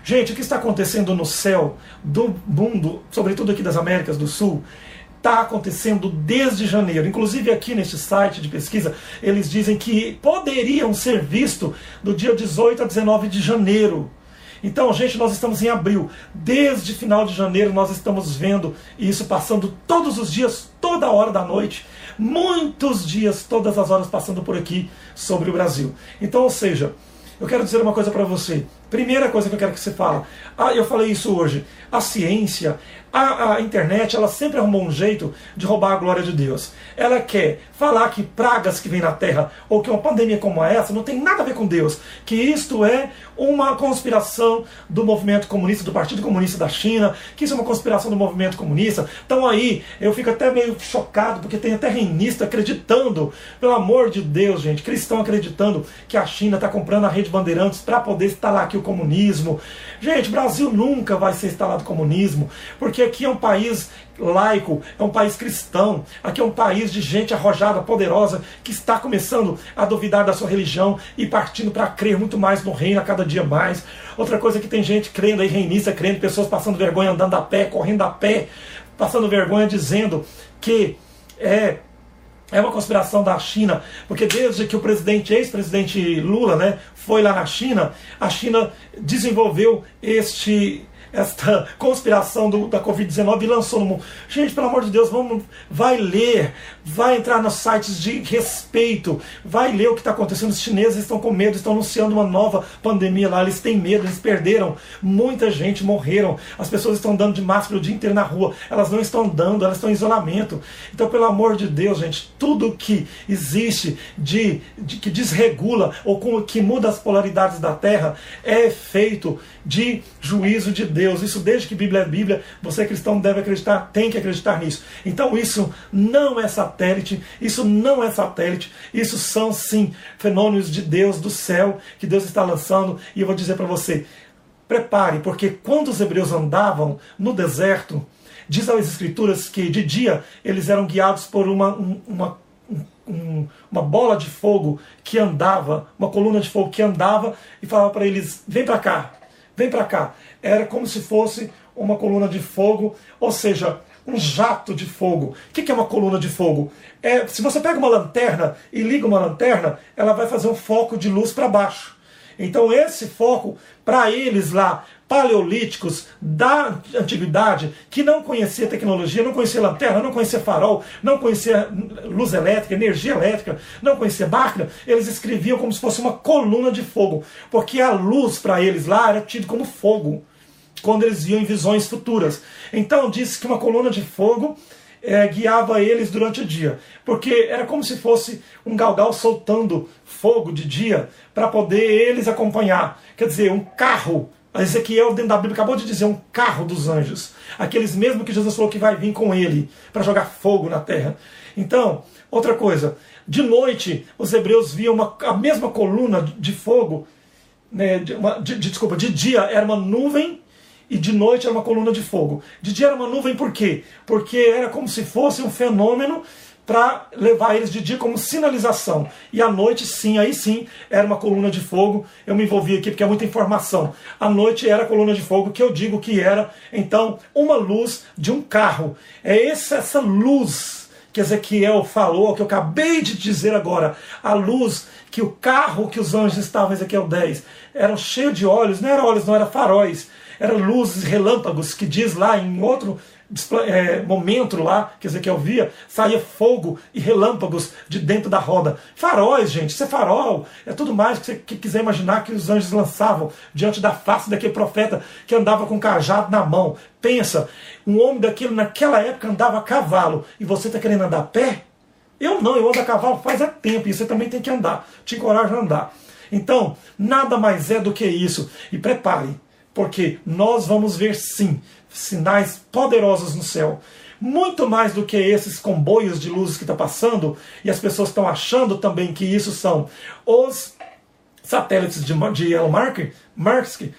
Gente, o que está acontecendo no céu do mundo, sobretudo aqui das Américas do Sul, está acontecendo desde janeiro. Inclusive aqui neste site de pesquisa, eles dizem que poderiam ser vistos do dia 18 a 19 de janeiro. Então, gente, nós estamos em abril. Desde final de janeiro nós estamos vendo isso passando todos os dias, toda hora da noite. Muitos dias, todas as horas passando por aqui sobre o Brasil. Então, ou seja, eu quero dizer uma coisa para você. Primeira coisa que eu quero que você fale. Ah, eu falei isso hoje. A ciência, a, a, internet, ela sempre arrumou um jeito de roubar a glória de Deus. Ela quer falar que pragas que vêm na Terra, ou que uma pandemia como essa, não tem nada a ver com Deus. Que isto é uma conspiração do movimento comunista, do Partido Comunista da China, que isso é uma conspiração do movimento comunista. Então aí, eu fico até meio chocado, porque tem até reinista acreditando, pelo amor de Deus, gente, cristão acreditando que a China está comprando a rede Bandeirantes para poder instalar aqui o comunismo. Gente, Brasil nunca vai ser instalado comunismo, porque aqui é um país laico, é um país cristão, aqui é um país de gente arrojada, poderosa, que está começando a duvidar da sua religião e partindo para crer muito mais no reino a cada dia mais. Outra coisa é que tem gente crendo aí, reinista, crendo, pessoas passando vergonha andando a pé, correndo a pé, passando vergonha dizendo que é é uma conspiração da China, porque desde que o presidente, ex-presidente Lula, né, foi lá na China, a China desenvolveu este esta conspiração do, da Covid-19 e lançou no mundo. Gente, pelo amor de Deus, vamos, vai ler, vai entrar nos sites de respeito, vai ler o que está acontecendo. Os chineses estão com medo, estão anunciando uma nova pandemia lá, eles têm medo, eles perderam, muita gente morreram, as pessoas estão andando de máscara o dia inteiro na rua, elas não estão andando, elas estão em isolamento. Então, pelo amor de Deus, gente, tudo que existe de, de que desregula ou com, que muda as polaridades da Terra é feito de juízo de Deus. Isso desde que Bíblia é Bíblia, você cristão deve acreditar, tem que acreditar nisso. Então isso não é satélite, isso não é satélite, isso são sim fenômenos de Deus do céu que Deus está lançando. E eu vou dizer para você, prepare, porque quando os hebreus andavam no deserto, diz as escrituras que de dia eles eram guiados por uma, uma um, uma bola de fogo que andava, uma coluna de fogo que andava e falava para eles: vem para cá, vem para cá. Era como se fosse uma coluna de fogo, ou seja, um jato de fogo. O que é uma coluna de fogo? É, se você pega uma lanterna e liga uma lanterna, ela vai fazer um foco de luz para baixo. Então esse foco, para eles lá, paleolíticos da antiguidade, que não conhecia tecnologia, não conhecia lanterna, não conhecia farol, não conhecia luz elétrica, energia elétrica, não conhecia máquina, eles escreviam como se fosse uma coluna de fogo, porque a luz para eles lá era tido como fogo, quando eles viam em visões futuras. Então disse que uma coluna de fogo é, guiava eles durante o dia, porque era como se fosse um galgal soltando fogo de dia para poder eles acompanhar. Quer dizer, um carro Ezequiel, dentro da Bíblia, acabou de dizer um carro dos anjos. Aqueles mesmo que Jesus falou que vai vir com ele para jogar fogo na terra. Então, outra coisa. De noite, os hebreus viam uma, a mesma coluna de fogo. Né, de, uma, de, de, desculpa, de dia era uma nuvem e de noite era uma coluna de fogo. De dia era uma nuvem por quê? Porque era como se fosse um fenômeno para levar eles de dia como sinalização. E à noite, sim, aí sim, era uma coluna de fogo. Eu me envolvi aqui porque é muita informação. À noite era a coluna de fogo que eu digo que era, então, uma luz de um carro. É essa, essa luz que Ezequiel falou, que eu acabei de dizer agora. A luz que o carro que os anjos estavam, Ezequiel 10, eram cheio de olhos, não eram olhos, não eram faróis, eram luzes, relâmpagos, que diz lá em outro é, momento lá, que Ezequiel via, saía fogo e relâmpagos de dentro da roda. Faróis, gente, isso é farol, é tudo mais que você que quiser imaginar que os anjos lançavam diante da face daquele profeta que andava com cajado na mão. Pensa, um homem daquele naquela época andava a cavalo e você está querendo andar a pé? Eu não, eu ando a cavalo faz é tempo e você também tem que andar, te encorajo a andar. Então, nada mais é do que isso. E prepare, porque nós vamos ver sim sinais poderosos no céu. Muito mais do que esses comboios de luzes que está passando, e as pessoas estão achando também que isso são os satélites de, de Elon Musk,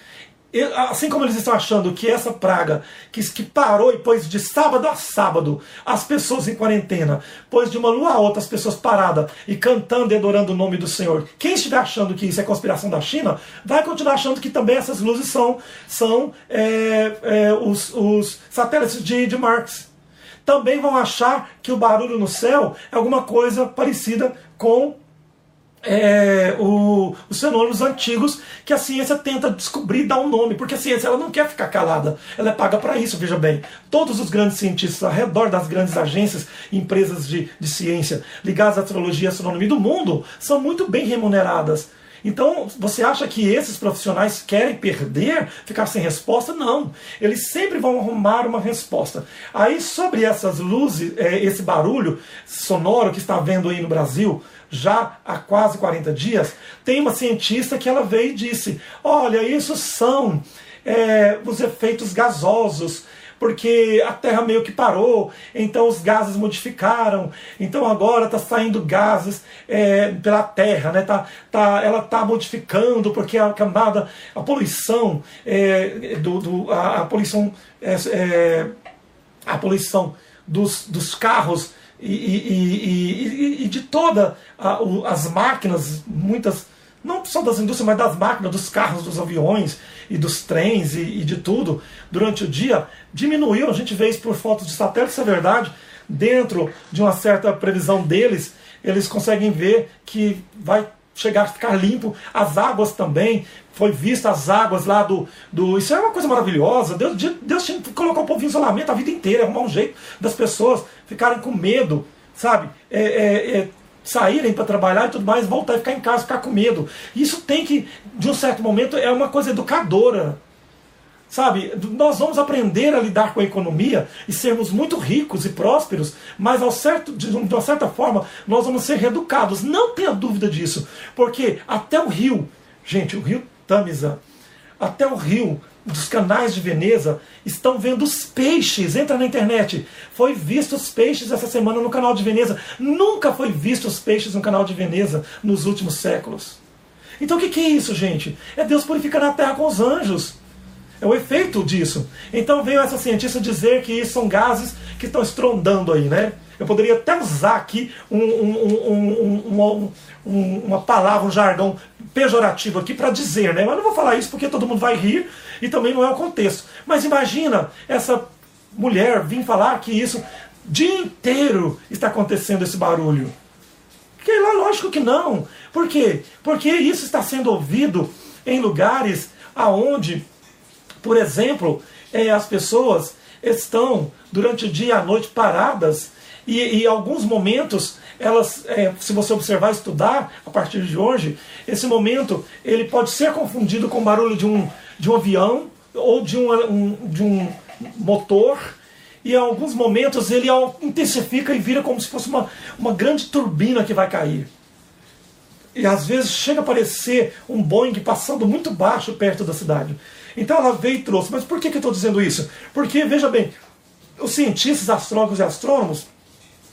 assim como eles estão achando que essa praga que, que parou e pôs de sábado a sábado as pessoas em quarentena, pôs de uma lua a outra as pessoas paradas e cantando e adorando o nome do Senhor, quem estiver achando que isso é conspiração da China, vai continuar achando que também essas luzes são, são é, é, os, os satélites de, de Marx. Também vão achar que o barulho no céu é alguma coisa parecida com é, o, os fenômenos antigos que a ciência tenta descobrir e dar um nome, porque a ciência ela não quer ficar calada, ela é paga para isso, veja bem. Todos os grandes cientistas ao redor das grandes agências, empresas de, de ciência ligadas à astrologia e astronomia do mundo são muito bem remuneradas. Então, você acha que esses profissionais querem perder, ficar sem resposta? Não. Eles sempre vão arrumar uma resposta. Aí, sobre essas luzes, é, esse barulho sonoro que está vendo aí no Brasil, já há quase 40 dias, tem uma cientista que ela veio e disse: Olha, isso são é, os efeitos gasosos porque a Terra meio que parou, então os gases modificaram, então agora está saindo gases é, pela Terra, né? tá, tá, ela está modificando porque a camada, a poluição, é, do, do, a, a poluição, é, é a poluição dos, dos carros e, e, e, e de todas as máquinas, muitas, não só das indústrias, mas das máquinas, dos carros, dos aviões e dos trens e, e de tudo, durante o dia, diminuiu. A gente vê isso por fotos de satélite, é verdade. Dentro de uma certa previsão deles, eles conseguem ver que vai chegar a ficar limpo. As águas também, foi vista as águas lá do. do isso é uma coisa maravilhosa. Deus, Deus tinha que colocar o povo em isolamento a vida inteira, arrumar um jeito das pessoas ficarem com medo, sabe? É, é, é, saírem para trabalhar e tudo mais, voltar e ficar em casa, ficar com medo. Isso tem que, de um certo momento, é uma coisa educadora. Sabe, nós vamos aprender a lidar com a economia e sermos muito ricos e prósperos, mas ao certo, de uma certa forma nós vamos ser reeducados. Não tenha dúvida disso, porque até o rio, gente, o rio Tamisa, até o rio dos canais de Veneza estão vendo os peixes. Entra na internet. Foi visto os peixes essa semana no canal de Veneza. Nunca foi visto os peixes no canal de Veneza nos últimos séculos. Então o que, que é isso, gente? É Deus purificando a terra com os anjos. É o efeito disso. Então veio essa cientista dizer que são gases que estão estrondando aí, né? Eu poderia até usar aqui um, um, um, uma palavra, um jargão pejorativo aqui para dizer, né? Mas não vou falar isso porque todo mundo vai rir e também não é o contexto. Mas imagina essa mulher vir falar que isso dia inteiro está acontecendo esse barulho. Que lá, lógico que não. Por quê? Porque isso está sendo ouvido em lugares aonde por exemplo, é, as pessoas estão durante o dia e a noite paradas e, em alguns momentos elas, é, se você observar, estudar a partir de hoje, esse momento ele pode ser confundido com o barulho de um, de um avião ou de um, um de um motor e em alguns momentos ele intensifica e vira como se fosse uma, uma grande turbina que vai cair. E às vezes chega a parecer um Boeing passando muito baixo perto da cidade. Então ela veio e trouxe. Mas por que, que eu estou dizendo isso? Porque, veja bem, os cientistas, astrólogos e astrônomos,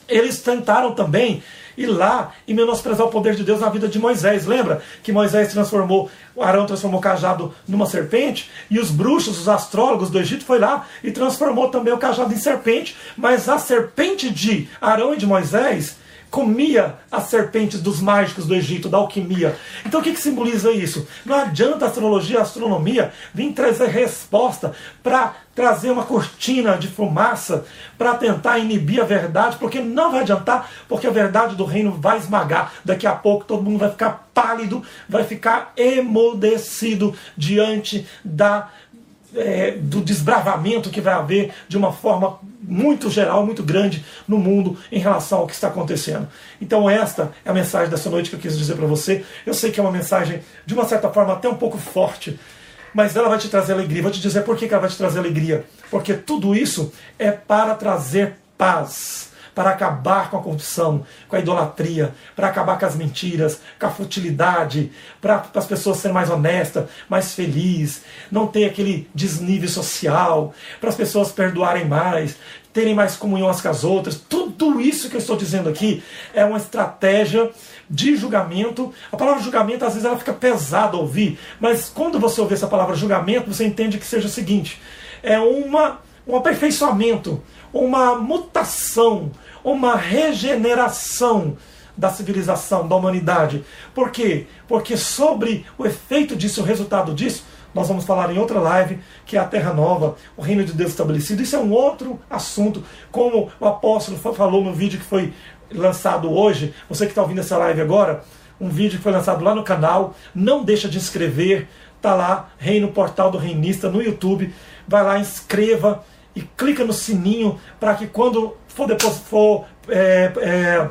eles tentaram também ir lá e menosprezar o poder de Deus na vida de Moisés. Lembra que Moisés transformou, Arão transformou o cajado numa serpente, e os bruxos, os astrólogos do Egito foi lá e transformou também o cajado em serpente, mas a serpente de Arão e de Moisés comia as serpentes dos mágicos do Egito, da alquimia. Então o que, que simboliza isso? Não adianta a astrologia, a astronomia vir trazer resposta para trazer uma cortina de fumaça para tentar inibir a verdade, porque não vai adiantar, porque a verdade do reino vai esmagar. Daqui a pouco todo mundo vai ficar pálido, vai ficar emudecido diante da é, do desbravamento que vai haver de uma forma muito geral, muito grande no mundo em relação ao que está acontecendo. Então, esta é a mensagem dessa noite que eu quis dizer para você. Eu sei que é uma mensagem, de uma certa forma, até um pouco forte, mas ela vai te trazer alegria. Vou te dizer por que ela vai te trazer alegria. Porque tudo isso é para trazer paz para acabar com a corrupção, com a idolatria, para acabar com as mentiras, com a futilidade, para as pessoas serem mais honestas, mais felizes, não ter aquele desnível social, para as pessoas perdoarem mais, terem mais comunhão com as outras. Tudo isso que eu estou dizendo aqui é uma estratégia de julgamento. A palavra julgamento, às vezes, ela fica pesada a ouvir, mas quando você ouvir essa palavra julgamento, você entende que seja o seguinte: é uma, um aperfeiçoamento, uma mutação, uma regeneração da civilização, da humanidade. Por quê? Porque sobre o efeito disso, o resultado disso, nós vamos falar em outra live, que é a Terra Nova, o Reino de Deus estabelecido. Isso é um outro assunto, como o apóstolo falou no vídeo que foi lançado hoje. Você que está ouvindo essa live agora, um vídeo que foi lançado lá no canal. Não deixa de inscrever, tá lá, Reino Portal do Reinista no YouTube. Vai lá, inscreva e clica no sininho para que quando for depois for é, é,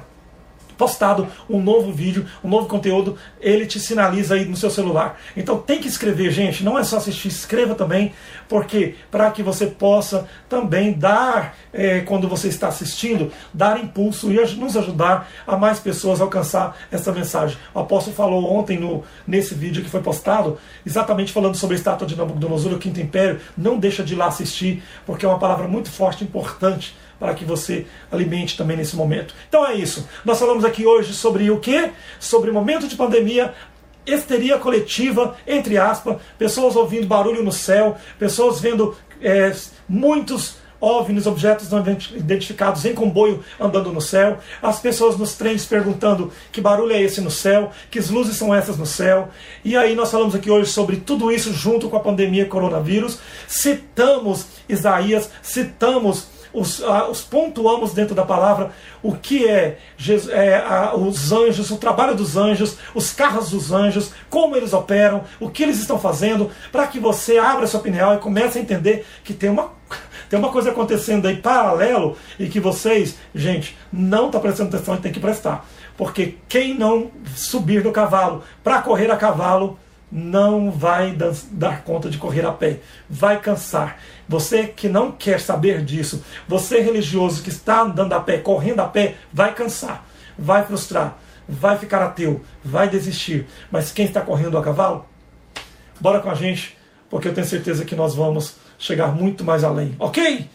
postado um novo vídeo, um novo conteúdo, ele te sinaliza aí no seu celular. Então tem que escrever, gente, não é só assistir, escreva também, porque para que você possa também dar, é, quando você está assistindo, dar impulso e nos ajudar a mais pessoas alcançar essa mensagem. O apóstolo falou ontem no, nesse vídeo que foi postado, exatamente falando sobre a estátua de Nabucodonosor, o Quinto Império. Não deixa de ir lá assistir, porque é uma palavra muito forte, importante para que você alimente também nesse momento. Então é isso. Nós falamos aqui hoje sobre o que? Sobre o momento de pandemia, histeria coletiva, entre aspas, pessoas ouvindo barulho no céu, pessoas vendo é, muitos OVNIs, objetos não identificados em comboio andando no céu, as pessoas nos trens perguntando que barulho é esse no céu, que luzes são essas no céu. E aí nós falamos aqui hoje sobre tudo isso junto com a pandemia coronavírus. Citamos Isaías, citamos os, os pontuamos dentro da palavra o que é, é a, os anjos, o trabalho dos anjos, os carros dos anjos, como eles operam, o que eles estão fazendo, para que você abra sua opinião e comece a entender que tem uma, [laughs] tem uma coisa acontecendo aí paralelo e que vocês, gente, não estão tá prestando atenção e tem que prestar. Porque quem não subir do cavalo para correr a cavalo não vai dar conta de correr a pé, vai cansar. Você que não quer saber disso, você religioso que está andando a pé, correndo a pé, vai cansar, vai frustrar, vai ficar ateu, vai desistir. Mas quem está correndo a cavalo, bora com a gente, porque eu tenho certeza que nós vamos chegar muito mais além, ok?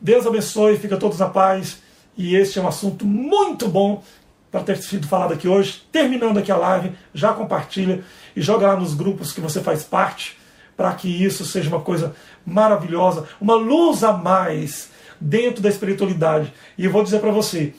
Deus abençoe, fica todos na paz. E este é um assunto muito bom para ter sido falado aqui hoje. Terminando aqui a live, já compartilha e joga lá nos grupos que você faz parte, para que isso seja uma coisa maravilhosa, uma luz a mais dentro da espiritualidade. E eu vou dizer para você,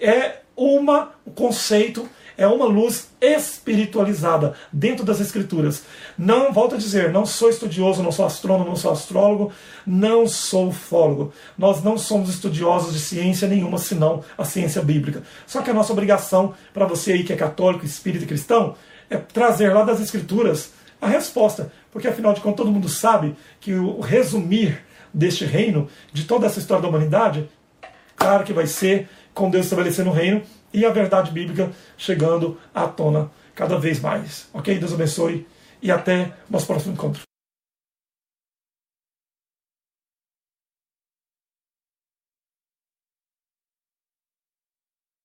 é uma, um conceito é uma luz espiritualizada dentro das escrituras. Não, volto a dizer, não sou estudioso, não sou astrônomo, não sou astrólogo, não sou ufólogo. Nós não somos estudiosos de ciência nenhuma, senão a ciência bíblica. Só que a nossa obrigação, para você aí que é católico, espírita e cristão, é trazer lá das escrituras a resposta. Porque afinal de contas todo mundo sabe que o resumir deste reino, de toda essa história da humanidade, claro que vai ser com Deus estabelecendo o reino e a verdade bíblica chegando à tona cada vez mais. Ok? Deus abençoe e até nosso próximo encontro.